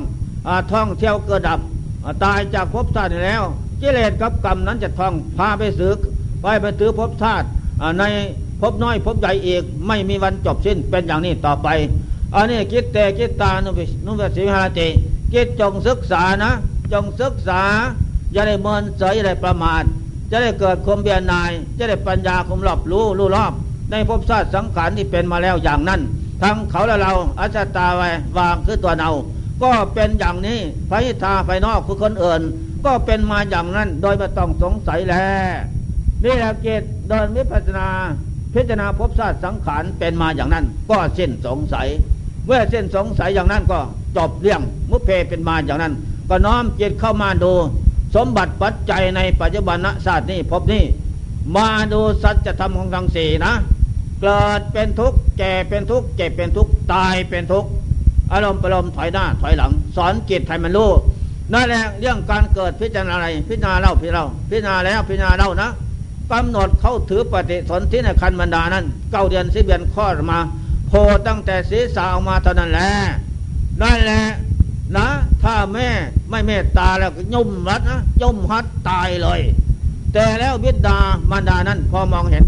ท่องเที่ยวเกิดดับ ตายจากภพชาติแล้วกิเลสกับกรรมนั้นจะท่องพาไปสืกไปไปถือภพชาติในภพน้อยภพใหญ่อีกไม่มีวันจบสิ้นเป็นอย่างนี้ต่อไปอันนี้คิดแต่คิดตานุนุปสิหาติคิดจงศึกษานะ จงศึกษา อย่าได้เมินเสยอย่าได้ประมาทจะได้เกิดความเบียนาย จะได้ปัญญาคมรอบรู้รู้รอบในภพชาติสังขารที่เป็นมาแล้วอย่างนั้น ทั้งเขาและเราอาชตาไว้วางคือตัวเรา ก็เป็นอย่างนี้ไฟทาไฟนอกคือคนอื่น ก็เป็นมาอย่างนั้นโดยไม่ต้องสงสัยแล้วนี่แหละเกตเดินวิปัสนา พิจารณาภพชาติสังขารเป็นมาอย่างนั้น ก็เส้นสงสัย เมื่อเส้นสงสัยอย่างนั้นก็จบเรื่องมุเพเป็นมาอย่างนั้น ก็น้อมจิตเข้ามาดู สมบัติปัจจัยในปัจจุบันศาสตร์นี้พบนี้มาดูสัจธรรมของทั้งสี่นะ เกิดเป็นทุกข์แก่เป็นทุกข์เจ็บเป็นทุกข์ตายเป็นทุกข์ อารมณ์ประลมถอยหน้าถอยหลัง สอนจิตให้มันรู้นั่นแหละเรื่องการเกิดพิจารณาอะไร พิจารณาเล่าพิจารณาพิจารณาแล้วพิจารณาเล่านะกำหนดเข้าถือปฏิสนธิในคันบรรดานั้นเก้าเดือนสิบเดือนข้อมาโพตั้งแต่ศีรษะออกมาเท่านั้นแหละนั่นแหละนะ ถ้าแม่ไม่เมตตาแล้วก็ย่มรัดนะย่มฮัดตายเลย แต่แล้ววิดามารดานั้นพอมองเห็น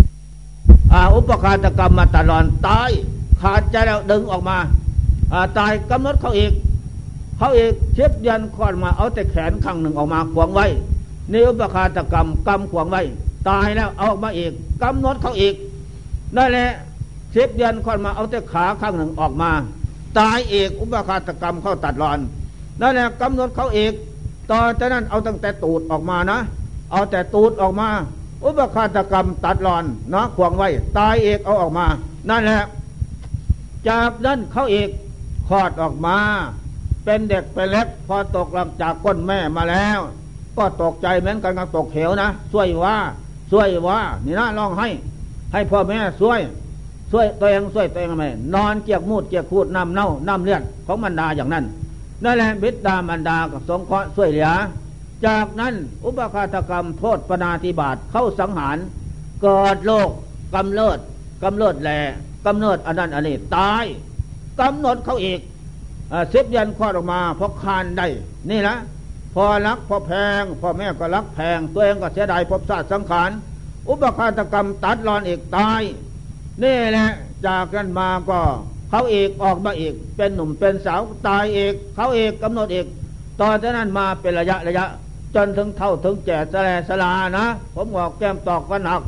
อุปคาตกรรมมาตลอดตายขาดใจแล้วดึงออกมา ตายกำหนดเขาอีก เขาอีกเชฟยันคอนมาเอาแต่แขนข้างหนึ่งออกมาขวางไว้นี่อุปคาตกรรมกรรมขวางไว้ ตายแล้วเอาออกมาอีกกำหนดเขาอีกนั่นแหละเชฟยันคอนมาเอาแต่ขาข้างหนึ่งออกมา ตายเอกอุปคาตกรรมเข้าตัดรอนนั่นแหละกำหนดเขาเอกต่อจากนั้นเอาตั้งแต่ตูดออกมานะ เอาแต่ตูดออกมา อุปคาตกรรมตัดรอนนะขวางไว้ ตายเอกเอาออกมา นั่นแหละจากนั้นเขาเอก ลอดออกมา เป็นเด็กเป็นเล็ก พอตกหลังจากก้นแม่มาแล้ว ก็ตกใจเหมือนกันกับตกเหวนะช่วยว่าช่วยว่านี่นะร้องให้ ให้พ่อแม่ช่วยช่วยตัวเองช่วยตัวเองทำไมนอนเกียกมูดเกียกคูดน้ำเน่าน้ำเลือดของมันดาอย่างนั้นนั่นแหละบิดามันดากับสงเคราะห์ช่วยเหลือ จากนั้นอุปคาตกรรมโทษปนาธิบาตเข้าสังหาร เกิดโลกกำเริดกำเริดแหลกำเนิดอันนั้นอันนี้ตาย กำหนดเขาอีกเสพยันคลอดออกมาเพราะคานได้ นี่นะพอรักพอแพงพ่อแม่ก็รักแพง ตัวเองก็เสียดายพบศาสตร์สังขาร อุปคาตกรรมตัดรอนอีกตาย นี่แหละจากกันมาก็เขาเอกออกมาอีก เป็นหนุ่มเป็นสาวตายเอกเขาเอกกำหนดเอกตอนนั้นมาเป็นระยะระยะ จนถึงเท่าถึงแก่สลสลานะ ผมบอกแก้มตอกกันหัก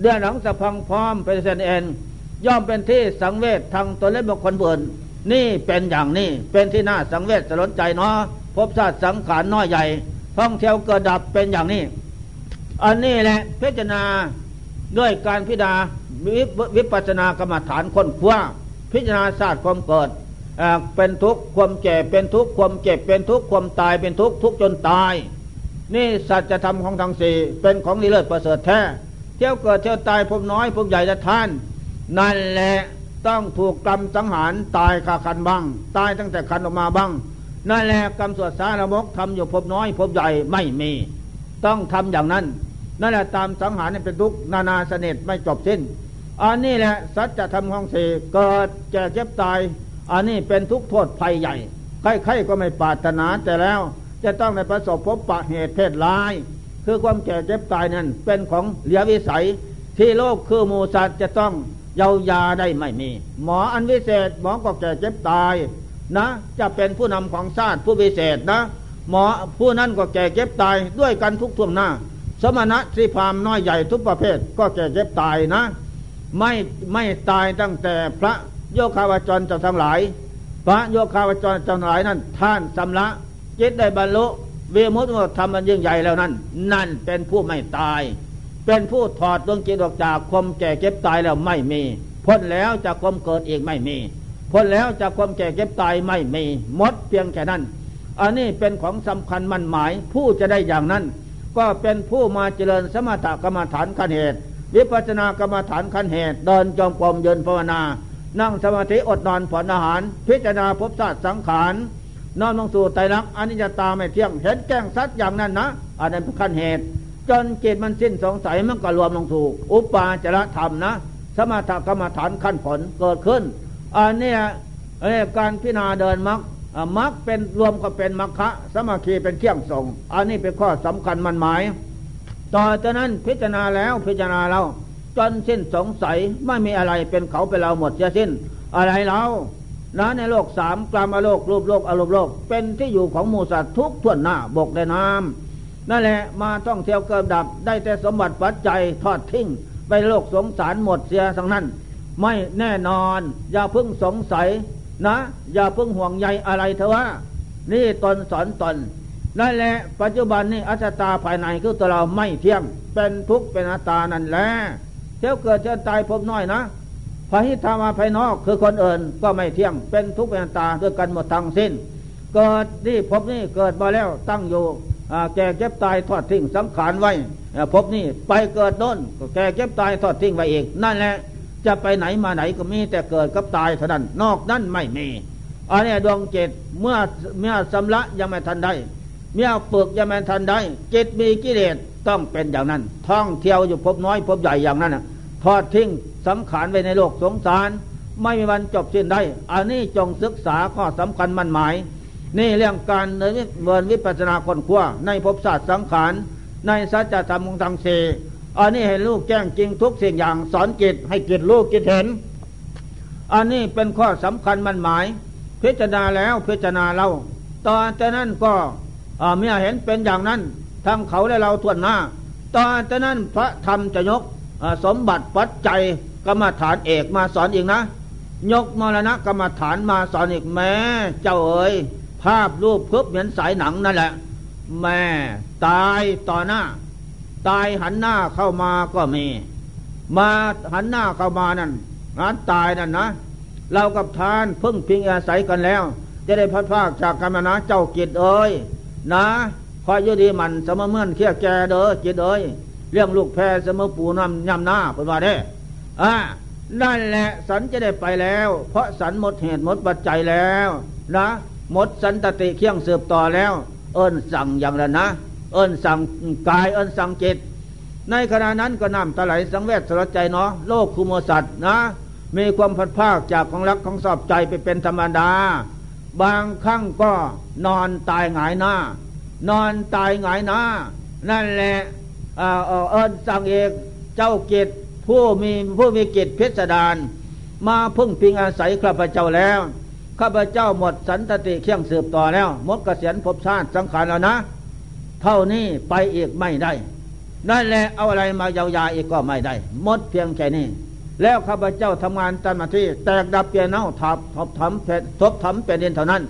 เดือนหลังสะพังพร้อมเป็นเซนเอ็น ย่อมเป็นที่สังเวชทางตัวเล็กบุคคลเบินนี่เป็นอย่างนี้เป็นที่น่าสังเวชสลดใจเนาะพบชาติสังขารน้อยใหญ่ท่องเที่ยวเกิดดับเป็นอย่างนี้ อันนี้แหละพิจารณาด้วยการพิจารณาวิปัสนากรรมฐานค้นคว้าพิจารณาศาสตร์ความเกิดเป็นทุกข์ความแก่เป็นทุกข์ความเจ็บเป็นทุกข์ความตายเป็นทุกข์ทุกจนตาย นี่สัจธรรมของทางสี่เป็นของดีเลิศประเสริฐแท้เที่ยวเกิดเที่ยวตายพบน้อยพบใหญ่จะท่าน นั่นแหละต้องถูกกรรมสังหารตายคาคันบ้าง ตายตั้งแต่คันออกมาบ้าง นั่นแหละกรรมสวดสารมกทำอยู่พบน้อยพบใหญ่ไม่มี ต้องทำอย่างนั้น นั่นแหละตามสังหารเป็นทุกนานาเสน่ห์ไม่จบสิ้น อันนี้แหละสัจธรรมของเสเกิดแก่เจ็บตาย อันนี้เป็นทุกโทษภัยใหญ่ใครๆก็ไม่ปรารถนาแต่แล้วจะต้องในประสบพบปะเหตุเพศร้าย คือความแก่เจ็บตายนั้นเป็นของเหลือวิสัยที่โลกคือมูสัตจะต้อง เยายาได้ไม่มี หมออันวิเศษ หมอก็แก่เจ็บตายนะ จะเป็นผู้นำของชาติผู้วิเศษนะ หมอผู้นั้นก็แก่เจ็บตายด้วยกันทุกท่วงหน้า สมณะทรีพามน้อยใหญ่ทุกประเภท ก็แก่เจ็บตายนะ ไม่ไม่ตายตั้งแต่พระโยคาวจรจะทั้งหลาย พระโยคาวจรทั้งหลายนั้น ท่านสำละจิตได้บรรลุเวมุตติธรรมมันยิ่งใหญ่แล้วนั้น นั่นเป็นผู้ไม่ตาย เป็นผู้ถอดดวงจิตออกจากความแก่เก็บตายแล้วไม่มีพ้นแล้วจากความเกิดอีกไม่มีพ้นแล้วจากความแก่เก็บตายไม่มีหมดเพียงแค่นั้น อันนี้เป็นของสำคัญมั่นหมายผู้จะได้อย่างนั้น ก็เป็นผู้มาเจริญสมถกรรมฐานขันเหตุ วิปัสนากรรมฐานขันเหตุ เดินจอมกรมเยินภาวนา นั่งสมาธิอดนอนผ่อนอาหาร พิจารณาภพศาสตร์สังขารนอนลงสู่ไตรลักษณ์อนิจจตาไม่เที่ยงเห็นแก้งสัตว์อย่างนั้นนะอันนั้นเป็นขั้นเหตุ จนจิตมันสิ้นสงสัยมันก็รวมลงสู่อุปาจารธรรมนะ สมถกรรมฐานขั้นผลเกิดขึ้นอันนี้การพิจารณาเดินมรรคมรรคเป็นรวมก็เป็นมรรคะสมาคีเป็นเครื่องส่ง อันนี้เป็นข้อสำคัญมันหมาย ต่อจากนั้นพิจารณาแล้วพิจารณาเราจนสิ้นสงสัยไม่มีอะไรเป็นเขาเป็นเราหมดจะสิ้น อะไรเรานะในโลกสามกลามโลกรูปโลกอารมณ์โลก เป็นที่อยู่ของมูสัตว์ทุกทวนหน้าบกในน้ำ นั่นแหละมาท่องเที่ยวเกิดดับ ได้แต่สมบัติปัจจัยทอดทิ้ง ไปโลกสงสารหมดเสียทั้งนั้น ไม่แน่นอน อย่าพึ่งสงสัยนะ อย่าพึ่งห่วงใยอะไรเถอะว่า นี่ตนสอนตนนั่นแหละปัจจุบันนี้อัตตาภายในคือตัวเราไม่เที่ยง เป็นทุกข์เป็นอัตตานั่นแหละเที่ยวเกิดเจอตายพบน้อยนะพระหิทามาภายนอกคือคนอื่นก็ไม่เที่ยง เป็นทุกข์เป็นอัตตาด้วยกันหมดทั้งสิ้น เกิดนี่พบนี่เกิดมาแล้วตั้งอยู่ แก่เก็บตายทอดทิ้งสังขารไว้พบนี่ไปเกิดโน้นแก่เก็บตายทอดทิ้งไว้อีกนั่นแหละจะไปไหนมาไหนก็มีแต่เกิดกับตายเท่านั้น นอกนั้นไม่มีอันนี้ดวงจิตเมื่อเมื่อสำละยังไม่ทันได้ เมื่อปึกยังไม่ทันได้จิตมีกิเลสต้องเป็นอย่างนั้น ท่องเที่ยวอยู่พบน้อยพบใหญ่อย่างนั้นทอดทิ้งสังขารไว้ในโลกสงสาร ไม่มีวันจบสิ้นได้ อันนี้จงศึกษาข้อสำคัญมั่นหมาย นี่เรื่องการเนินวิปัสนาคนขั้วในภพศาสตร์สังขาร ในสัจธรรมของทางเสอันนี้ให้ลูกแจ้งจริงทุกสิ่งอย่างสอนจิตให้จิตลูกจิตเห็น อันนี้เป็นข้อสำคัญมั่นหมาย พิจารณาแล้วพิจารณาเราตอนจากนั้นก็เมื่อเห็นเป็นอย่างนั้นทั้งเขาและเราทวนหน้าตอนจากนั้นพระธรรมจะยกสมบัติปัจจัยกรรมฐานเอกมาสอนอีกนะ ยกมรณะกรรมฐานมาสอนอีกแม้เจ้าเอ๋ย ภาพรูปเพึบเหมือนสายหนังนั่นแหละ แม่ตายต่อหน้า ตายหันหน้าเข้ามาก็มี มาหันหน้าเข้ามานั่นงานตายนั่นนะเรากับทานพึ่งพิงอาศัยกันแล้ว จะได้พัดภาคจากกรรมนะเจ้ากิจเอ้ยนะคอยยุดีมันสมเมื่อนเคี้ยแกเด้อจิตเอ้ยเรื่องลูกแพรเสมอปูน้ำยำหน้าเป็นว่าได้อ่านั่นแหละสันจะได้ไปแล้ว เพราะสันหมดเหตุหมดปัจจัยแล้ว นะ หมดสันตติเคียงสืบต่อแล้ว เอิญสั่งอย่างนั้นนะ เอิญสั่งกายเอิญสั่งจิตในขณะนั้นก็นำตะไหลสังเวชสลดใจเนาะโลกคุมสัตนะ มีความพัดภาคจากของรักของสอบใจไปเป็นธรรมดา บางครั้งก็นอนตายหงายหน้า นอนตายหงายหน้า นั่นแหละเอิญสั่งเอกเจ้าเกตผู้มีผู้มีกิจพิสดารมาพึ่งพิงอาศัยข้าพเจ้าแล้ว ข้าพเจ้าหมดสันตติเคียงสืบต่อแล้วหมดเกษียณภพชาติสังขารแล้วนะ เท่านี้ไปอีกไม่ได้นั่นแหละเอาอะไรมายาวยาอีกก็ไม่ได้ หมดเพียงแค่นี้ แล้วข้าพเจ้าทำงานตามมาที่ แตกดับเปลี่ยนเน่าทับทบทำเพทบทำเป็นดินเท่านั้น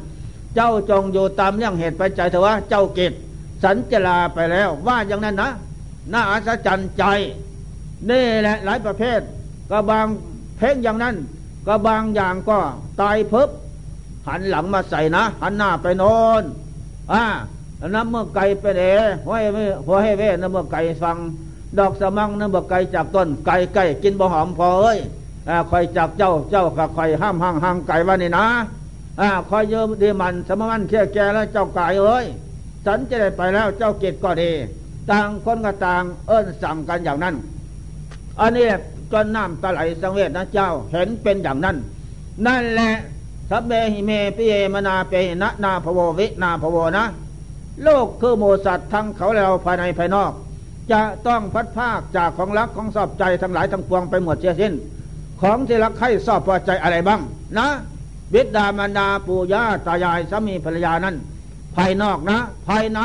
เจ้าจงอยู่ตามเรื่องเหตุปัจจัยเถอะว่าเจ้าเกตสันจลาไปแล้วว่าอย่างนั้นนะน่าอัศจรรย์ใจนี่แหละหลายประเภท ก็บางเพ่งอย่างนั้น ก็บางอย่างก็ตายเพิบ หันหลังมาใส่นะ หันหน้าไปโนอนอ่าน้ำเมื่อไก่ไปเอ๋หัวให้หัวให้เว้น้ำเมื่อไก่ฟัง ดอกสมังน้ำเมื่อไก่จากต้นไก่ไก่กินบ่หอมพอเอ้ยอคอยจากเจ้าเจ้ากับคอยห้ามห้างห้างไก่ว่านี่นะอ่าคอยเยอะดีมันสมมันเคี่ยแก่แล้วเจ้าไก่เอ้ยฉันจะได้ไปแล้วเจ้าเกตก็ดี ต่างคนก็ต่างเอิ้นสั่งกันอย่างนั้น อันนี้จนน้ำตะไหลสังเวชนะเจ้าเห็นเป็นอย่างนั้น นั่นแหละ สัพเบหิเมปิเยมนาเปนะนาภโววินาภโวนะ โลกคือโมสัตว์ทั้งเขาเราภายในภายนอก จะต้องพัดภาคจากของรักของสอบใจทั้งหลายทั้งปวงไปหมดเสียสิ้น ของที่รักใครสอบพอใจอะไรบ้าง นะบิดามารดาปู่ย่าตายายสามีภรรยานั้น ภายนอกนะ ภายใน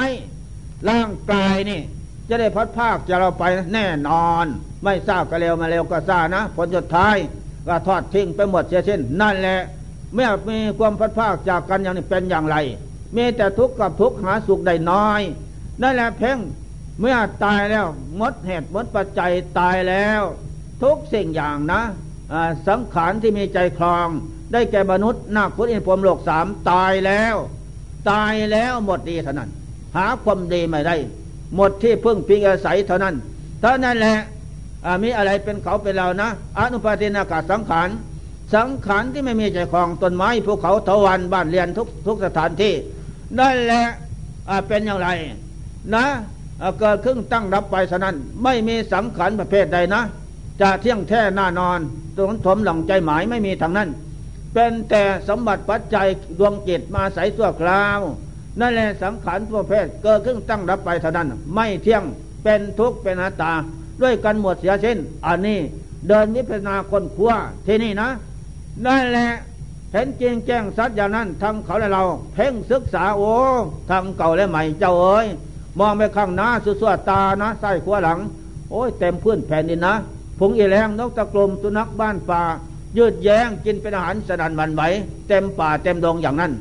ร่างกายนี่ จะได้พัดภาคจะเราไปแน่นอน ไม่ทราบก็เร็วมาเร็วก็ทราบนะ ผลสุดท้ายก็ทอดทิ้งไปหมดเสียสิ้นนั่นแหละ เมื่อมีความพัดภาคจากกันอย่างนี้เป็นอย่างไร มีแต่ทุกข์กับทุกข์หาสุขได้น้อยนั่นแหละเพ่งเมื่อตายแล้วหมดเหตุหมดปัจจัยตายแล้ว ทุกสิ่งอย่างนะสังขารที่มีใจคลอง ได้แก่มนุษย์นาคุอินพรมโลกสามตายแล้ว ตายแล้วหมดดีเท่านั้น หาความดีไม่ได้ หมดที่พึ่งพิงอาศัยเท่านั้นเท่านั้นแหละมีอะไรเป็นเขาเป็นเรานะอนุปาทินากาศสังขาร สังขารที่ไม่มีใจคลองต้นไม้ภูเขาเถาวันบ้านเรียนทุกทุกสถานที่นั่นแหละเป็นอย่างไร นะเกิดขึ้นตั้งรับไปฉะนั้น ไม่มีสังขารประเภทใดนะ จะเที่ยงแท้น้านอนตรงถมหลังใจหมายไม่มีทางนั้น เป็นแต่สมบัติปัจจัยดวงจิตมาใส่ตัวคราว นั่นแหละสังขารตัวเพศเกิดขึ้นตั้งรับไปเท่านั้น ไม่เที่ยงเป็นทุกข์เป็นอนัตตา ด้วยกันหมดเสียเช่น อันนี้เดินวิปัสนาคนขั้วที่นี่นะ นั่นแหละเห็นจริงแจ้งสัตว์อย่างนั้นทั้งเขาและเรา เพ่งศึกษาโอ้ทั้งเก่าและใหม่เจ้าเอ๋ยมองไปข้างหน้าสุดๆตานะใส่ขวาหลัง โอ้ยเต็มพื้นแผ่นดินนะผงอีแรงนกตะกลมสุนัขบ้านป่า ยืดแย้งกินเป็นอาหารสนันมันไหวเต็มป่าเต็มดงอย่างนั้น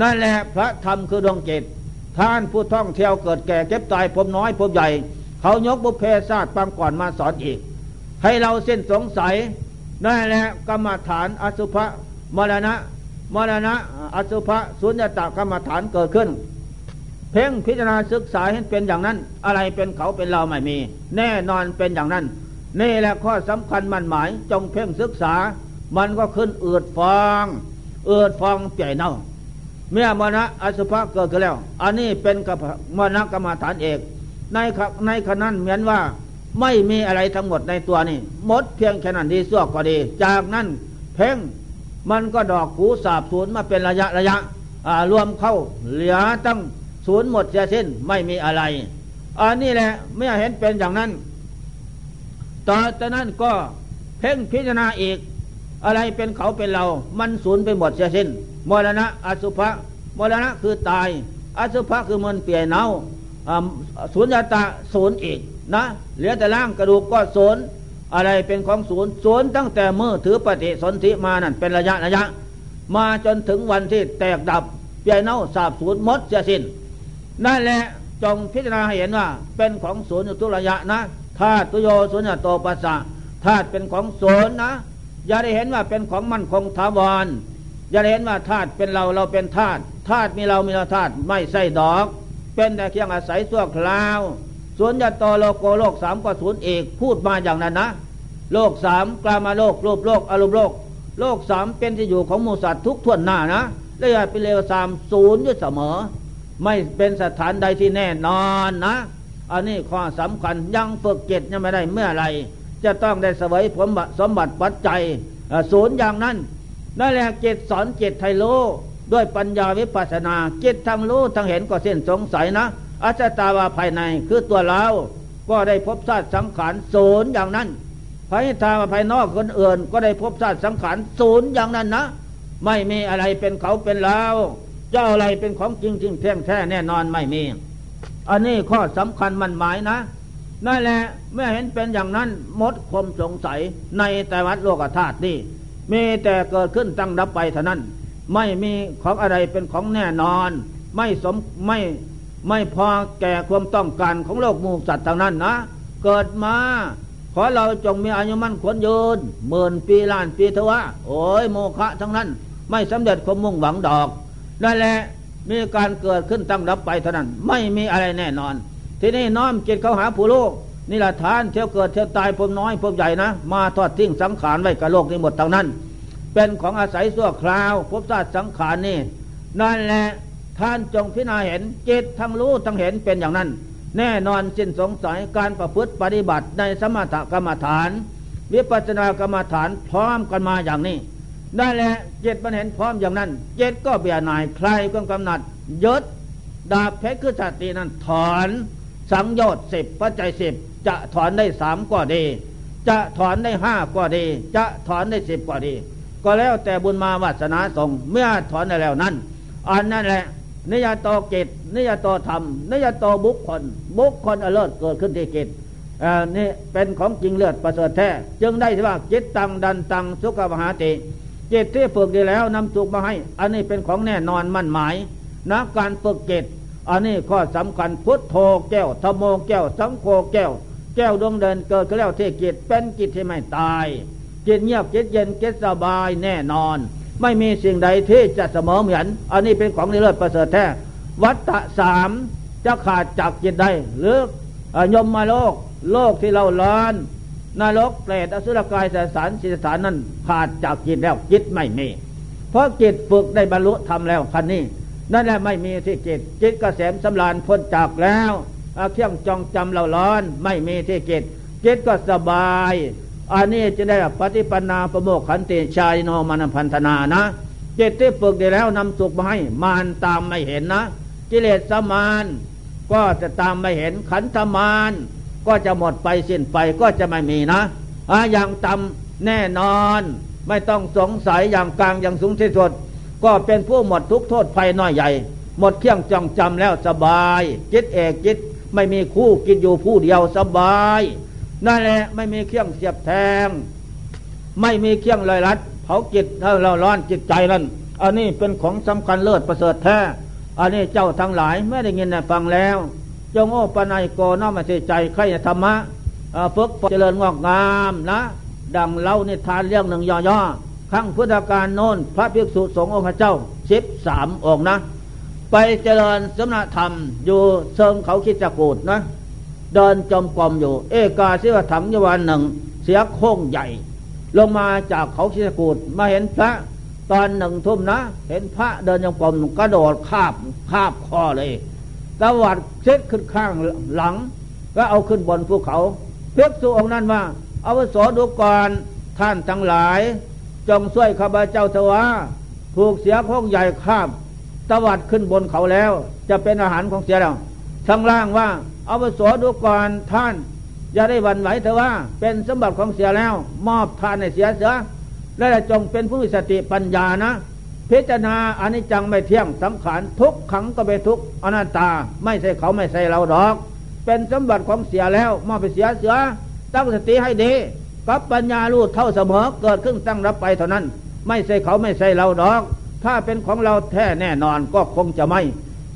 นั่นแหละพระธรรมคือดวงจิตท่านผู้ท่องเที่ยวเกิดแก่เก็บตายพบน้อยพบใหญ่ เขายกบุพเพศาสตร์ปังก่อนมาสอนอีก ให้เราเส้นสงสัย นั่นแหละกรรมฐานอสุภะมรณะมรณะอสุภะสุญญตากรรมฐานเกิดขึ้น เพ่งพิจารณาศึกษาให้เป็นอย่างนั้น อะไรเป็นเขาเป็นเราไม่มี แน่นอนเป็นอย่างนั้น นี่แหละข้อสำคัญมันหมายจงเพ่งศึกษา มันก็ขึ้นเอืดฟองเอืดฟองเปียเน่าเมื่อมรณะอสุภะเกิดขึ้นแล้ว อันนี้เป็นกับมรณะกรรมฐานเอก ในในขนั้นเหมือนว่า ไม่มีอะไรทั้งหมดในตัวนี่หมดเพียงแค่นั้นดีสั่วก็ดี จากนั้นเพ่งมันก็ดอกหูสาบสูญมาเป็นระยะระยะรวมเข้าเหลือตั้งศูนย์หมดเสียสิ้นไม่มีอะไรอันนี้แหละเมื่อเห็นเป็นอย่างนั้น ต่อจากนั้นก็เพ่งพิจารณาอีก อะไรเป็นเขาเป็นเรา มันสูญไปหมดเสียสิ้นมรณะอสุภะมรณะคือตาย อสุภะคือมันเปลี่ยนเนาสูญญาตาสูญอีก นะเหลือแต่ร่างกระดูกก็สูญอะไรเป็นของศูนย์ศูนย์ตั้งแต่เมื่อถือปฏิสนธิมานั่นเป็นระยะระยะ มาจนถึงวันที่แตกดับเปียเน่าสาบสูญหมดเสียสิ้นนั่นแหละจงพิจารณาเห็นว่า เป็นของศูนย์อยู่ทุกระยะนะธาตุโยสุญญโตปัสสะธาตุเป็นของศูนย์นะ อย่าได้เห็นว่าเป็นของมั่นคงถาวรอย่าได้เห็นว่าธาตุเป็นเราเราเป็นธาตุธาตุมีเรามีเราธาตุไม่ใช่ดอก เป็นแต่เพียงอาศัยสั่วคราว สุญญโตโลโกโลกสามก็ศูนย์เอกพูดมาอย่างนั้นนะ โลกสามกลามาโลกรูปโลกอารมณ์โลก โลกสามเป็นที่อยู่ของมูสัตว์ทุกทวนหน้านะเรียกเป็นเลวสามศูนย์อยู่เสมอ ไม่เป็นสถานใดที่แน่นอนนะ อันนี้ข้อสำคัญยังฝึกเจตยังไม่ได้เมื่อไรจะต้องได้สวยผลสมบัติปัจจัยศูนย์อย่างนั้นนั่นแหละเจตสอนเจตไทโลด้วยปัญญาวิปัสนาเจตทางรู้ทางเห็นก็เส้นสงสัยนะ อาจตาวาภายในคือตัวเราก็ได้พบชาติสังขารศูนย์อย่างนั้นภายทางภายนอกคนอื่น ก็ได้พบชาติสังขารศูนย์อย่างนั้นนะ ไม่มีอะไรเป็นเขาเป็นเราเจ้าอะไรเป็นของจริงจริงแท้แท้แน่นอนไม่มี อันนี้ข้อสำคัญมันหมายนะนั่นแหละเมื่อเห็นเป็นอย่างนั้นมดคมสงสัยในแต่วัดโลกธาตุนี่มีแต่เกิดขึ้นตั้งดับไปเท่านั้น ไม่มีของอะไรเป็นของแน่นอน ไม่สมไม่ ไม่พอแก่ความต้องการของโลกมูสัตว์ทางนั้นนะ เกิดมา ขอเราจงมีอายุมั่นขวนยืนหมื่นปีล้านปีเถอะวะโอ้ยโมฆะทั้งนั้น ไม่สำเร็จความมุ่งหวังดอกนั่นแหละมีการเกิดขึ้นตั้งรับไปเท่านั้น ไม่มีอะไรแน่นอน ที่นี่น้อมจิตเขาหาผู้โลกนี่แหละทานเที่ยวเกิดเที่ยวตายพมน้อยพมใหญ่นะ มาทอดทิ้งสังขารไว้กับโลกนี้หมดเท่านั้น เป็นของอาศัยสั่วคราวพบชาติสังขารนี่นั่นแหละ ท่านจงพิจารณาเห็นจิตทั้งรู้ทั้งเห็นเป็นอย่างนั้น แน่นอนสิ้นสงสัยการประพฤติปฏิบัติในสมถกรรมฐาน วิปัสสนากรรมฐานพร้อมกันมาอย่างนี้ได้แหละเจ็ดมันเห็นพร้อมอย่างนั้น เจ็ดก็เบียนายใครก็กำหนัดยศดาบเพชรคือสตินั้นถอนสังโยชน์สิบปัจจัยสิบจะถอนได้สามก็ดี จะถอนได้ห้าก็ดี จะถอนได้สิบก็ดี ก็แล้วแต่บุญมาวาสนาส่งเมื่อถอนได้แล้วนั้น อันนั่นแหละ นิยตเกตนิยตธรรมนิยตบุคคล บุคคลอเลิศเกิดขึ้นที่เกตนี่เป็นของจริงเลือดประเสริฐแท้ จึงได้ที่ว่าจิตตังดันตังสุขมหาติจิตที่ฝึกดีแล้วนำสุกมาให้ อันนี้เป็นของแน่นอนมั่นหมายนะการฝึกจิตอันนี้ข้อสำคัญพุทโธแก้วธโมแก้ว สังโฆแก้ว แก้วดวงเดินเกิดขึ้นแล้วที่จิตเป็นจิตที่ไม่ตายจิตเงียบจิตเย็นจิตสบายแน่นอน ไม่มีสิ่งใดที่จะเสมอเหมือน อันนี้เป็นของนิเลิศประเสริฐแท้ วัตตะสามจะขาดจากจิตได้หรือยมมาโลก โลกที่เราล้อนนรกเปรตอสุรกายสสารสิสารนั้นขาดจากจิตแล้วจิตไม่มี เพราะจิตฝึกได้บรรลุทำแล้วคันนี้ นั่นแหละไม่มีที่จิต จิตกเกษมสำราญพ้นจากแล้วเครื่องจองจำเราร้อน ไม่มีที่จิตจิตก็สบาย อันนี้จะได้ปฏิปันาประโมกขันติชายโนมานพันธนานะจิตที่ฝึกได้แล้วนำสุขมาให้มานตามไม่เห็นนะ กิเลสสมานก็จะตามไม่เห็นขันธมานก็จะหมดไปสิ้นไปก็จะไม่มีนะอะอย่างต่ำแน่นอนไม่ต้องสงสัยอย่างกลางอย่างสูงที่สุด ก็เป็นผู้หมดทุกโทษภัยน้อยใหญ่ หมดเครื่องจองจำแล้วสบายจิตเอกจิตไม่มีคู่กินอยู่ผู้เดียวสบาย นั่นแหละไม่มีเครื่องเสียบแทง ไม่มีเครื่องลอยลัดเผาจิตถ้าเราร้อนจิตใจนั่นอันนี้เป็นของสำคัญเลิศประเสริฐแท้อันนี้เจ้าทั้งหลายไม่ได้ยินฟังแล้วจงโอปนัยโกน้อมมาใจใครธรรมะฝึกเจริญงอกงามนะ ดังเล่านิทานเรื่องหนึ่งย่อๆขั้งพุทธการโน้นพระภิกษุสงฆ์องค์เจ้าสิบสามองค์นะ ไปเจริญสมณธรรมอยู่เชิงเขาคิดจักูดนะ เดินจมกรมอยู่ เอกาเสียถังยวันหนึ่ง เสียโค้งใหญ่ ลงมาจากเขาชิสกูดมาเห็นพระ ตอนหนึ่งทุ่มนะ เห็นพระเดินจงกรมกระโดดคาบคาบคอเลยตวัดเช็ดขึ้นข้างหลัง ก็เอาขึ้นบนภูเขาเพิกสู่องค์นั้นว่าเอาวสดูก่อนท่านทั้งหลาย จงช่วยข้าพเจ้าเถอะถูกเสียโค้งใหญ่คาบตวัดขึ้นบนเขาแล้ว จะเป็นอาหารของเสียแล้วทั้งล่างว่า เอาวสดูก่อนท่าน อย่าได้วันไหวเถอะว่า เป็นสมบัติของเสียแล้ว มอบทานให้เสียเสือและจงเป็นผู้สติปัญญานะ พิจารณาอนิจจังไม่เที่ยงสังขารทุกขังก็เป็นทุกอนัตตา ไม่ใช่เขาไม่ใช่เราดอก เป็นสมบัติของเสียแล้วมอบไปเสียเสือตั้งสติให้ดีกับปัญญาลูดเท่าเสมอเกิดขึ้นตั้งรับไปเท่านั้น ไม่ใช่เขาไม่ใช่เราดอก ถ้าเป็นของเราแท้แน่นอนก็คงจะไม่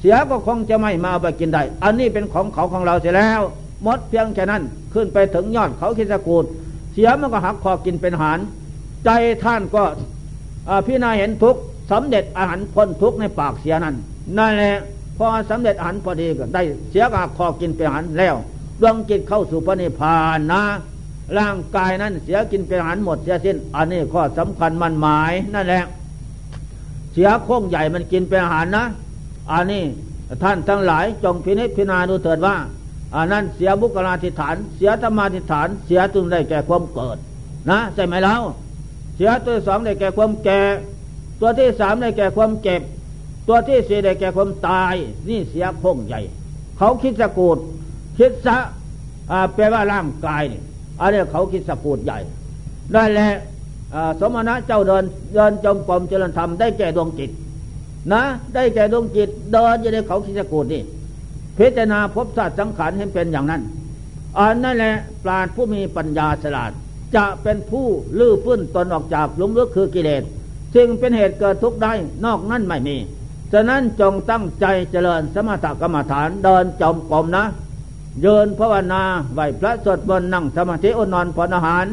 เสียก็คงจะไม่มาเอาไปกินได้ อันนี้เป็นของเขาของเราเสียแล้วมดเพียงแค่นั้นขึ้นไปถึงยอดเขาคิสกูดเสียมันก็หักคอกินเป็นอาหาร ใจท่านก็พี่นาเห็นทุกสำเร็จอาหารพ้นทุกในปากเสียนั้นนั่นแหละพอสำเร็จอาหารพอดีก็ได้เสียกาคอกินเป็นอาหารแล้วดวงจิตเข้าสู่พระนิพพานนะ ร่างกายนั้นเสียกินเป็นอาหารหมดเสียสิ้น อันนี้ข้อสำคัญมันหมายนั่นแหละเสียโค้งใหญ่มันกินเป็นอาหารนะ อันนี้ท่านทั้งหลายจงพินิจพิจารณาดูเถิดว่าอันนั้นเสียบุคลาธิฐาน เสียธรรมาธิฐาน เสียจึงได้แก่ความเกิด นะใช่ไหมเล่าเสียตัวสองได้แก่ความแก่ ตัวที่สามได้แก่ความเก็บ ตัวที่สี่ได้แก่ความตาย นี่เสียโคงใหญ่ เขาคิดสะกูดคิดซะแปลว่าร่างกายนี่อันนี้เขาคิดสะกูดใหญ่ได้แหละสมณะเจ้าเดินเดินจมกรมเจริญธรรมได้แก่ดวงจิต นะ ได้แก่ดวงจิต เดินอยู่ในเขาคิสกูดนี่พิจารณาพบศาสตร์สังขารให้เป็นอย่างนั้นอันนั่นแหละปราดผู้มีปัญญาฉลาด จะเป็นผู้ลื้อฟื้นตนออกจากลุมลึกคือกิเลสซึ่งเป็นเหตุเกิดทุกข์ได้นอกนั้นไม่มี ฉะนั้นจงตั้งใจเจริญสมถกรรมฐานเดินจมกรมนะเยินภาวนาไหวพระสดบนนั่งสมาธิอนอนผลอนอาหาร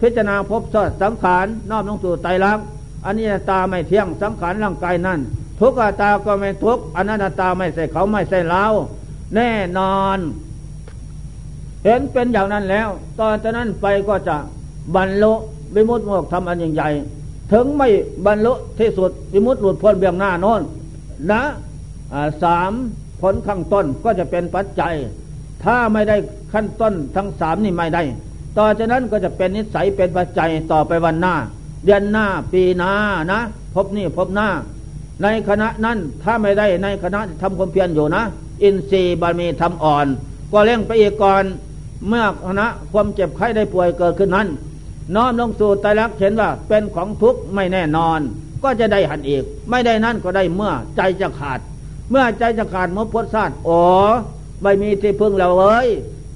พิจารณาพบสดสังขารนอบลงสู่ไตรลักษณ์อันนี้ตาไม่เที่ยงสังขารร่างกายนั่น ทุกตาก็ไม่ทุกอนันตาไม่ใส่เขาไม่ใส่เราแน่นอน เห็นเป็นอย่างนั้นแล้ว ตอนจากนั้นไปก็จะบรรลุวิมุตติโมกทำอันยิ่งใหญ่ ถึงไม่บรรลุที่สุดวิมุตติหลุดพ้นเบื้องหน้าน้นนะสามผลข้างต้นก็จะเป็นปัจจัย ถ้าไม่ได้ขั้นต้นทั้งสามนี่ไม่ได้ ต่อจากนั้นก็จะเป็นนิสัยเป็นปัจจัยต่อไปวันหน้า เดือนหน้าปีหน้านะ พบนี่พบหน้า ในคณะนั้นถ้าไม่ได้ในคณะทำความเพียรอยู่นะ อินทรีย์บารมีทำอ่อน ก็เร่งไปอีกก่อนเมื่อคณะความเจ็บไข้ได้ป่วยเกิดขึ้นนั้น น้อมลงสู่ไตรลักษณ์เห็นว่าเป็นของทุกข์ไม่แน่นอน ก็จะได้หันอีก ไม่ได้นั่นก็ได้เมื่อใจจะขาด เมื่อใจจะขาดมพทธาตุอ๋อไม่มีที่พึ่งเราเลย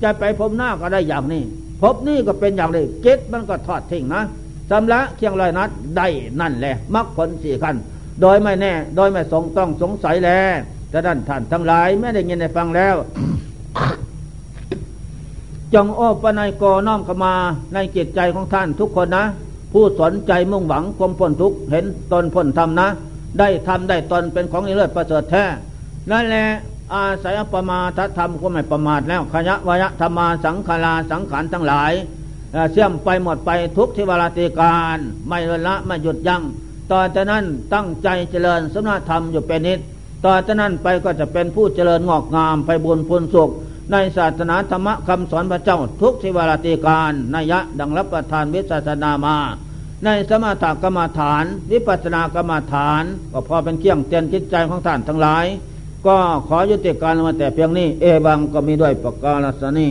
จะไปพบหน้าก็ได้อย่างนี้ พบนี่ก็เป็นอย่างนี้เกตมันก็ทอดทิ้งนะสำละเคียงลอยนัดได้นั่นแหละมรรคผลสี่ขั้น โดยไม่แน่ โดยไม่สงต้องสงสัยแล้วแต่ด้นท่านทั้งหลายไม่ได้ยินได้ฟังแล้ว จงโอ้ปนัยกน้อมเข้ามาในจิตใจของท่านทุกคนนะ ผู้สนใจมุ่งหวังความพ้นทุกเห็นตนพ้นธรรมนะ ได้ทำได้ตนเป็นของเลิศประเสริฐแท้นั่นแหละอาศัยประมาทธรรมก็ไม่ประมาทแล้วขยะวยธรรมาสังขาราสังขารทั้งหลายเสี่ยมไปหมดไปทุกทิวราติการ ไม่ละไม่หยุดยัง้ง ต่อจากนั้นตั้งใจเจริญสมณธรรมอยู่เป็นนิดต่อจากนั้นไปก็จะเป็นผู้เจริญงอกงามไปบุญพุนสุข ในศาสนาธรรมคำสอนพระเจ้าทุกสิวาราติการนัยะดังรับประทานวิสัสนามา ในสมถกรรมฐาน วิปัสสนากรรมฐาน ก็พอเป็นเครื่องเตือนจิตใจของท่านทั้งหลาย ก็ขอยุติการมาแต่เพียงนี้ เอบังก็มีด้วยประกาศสนี้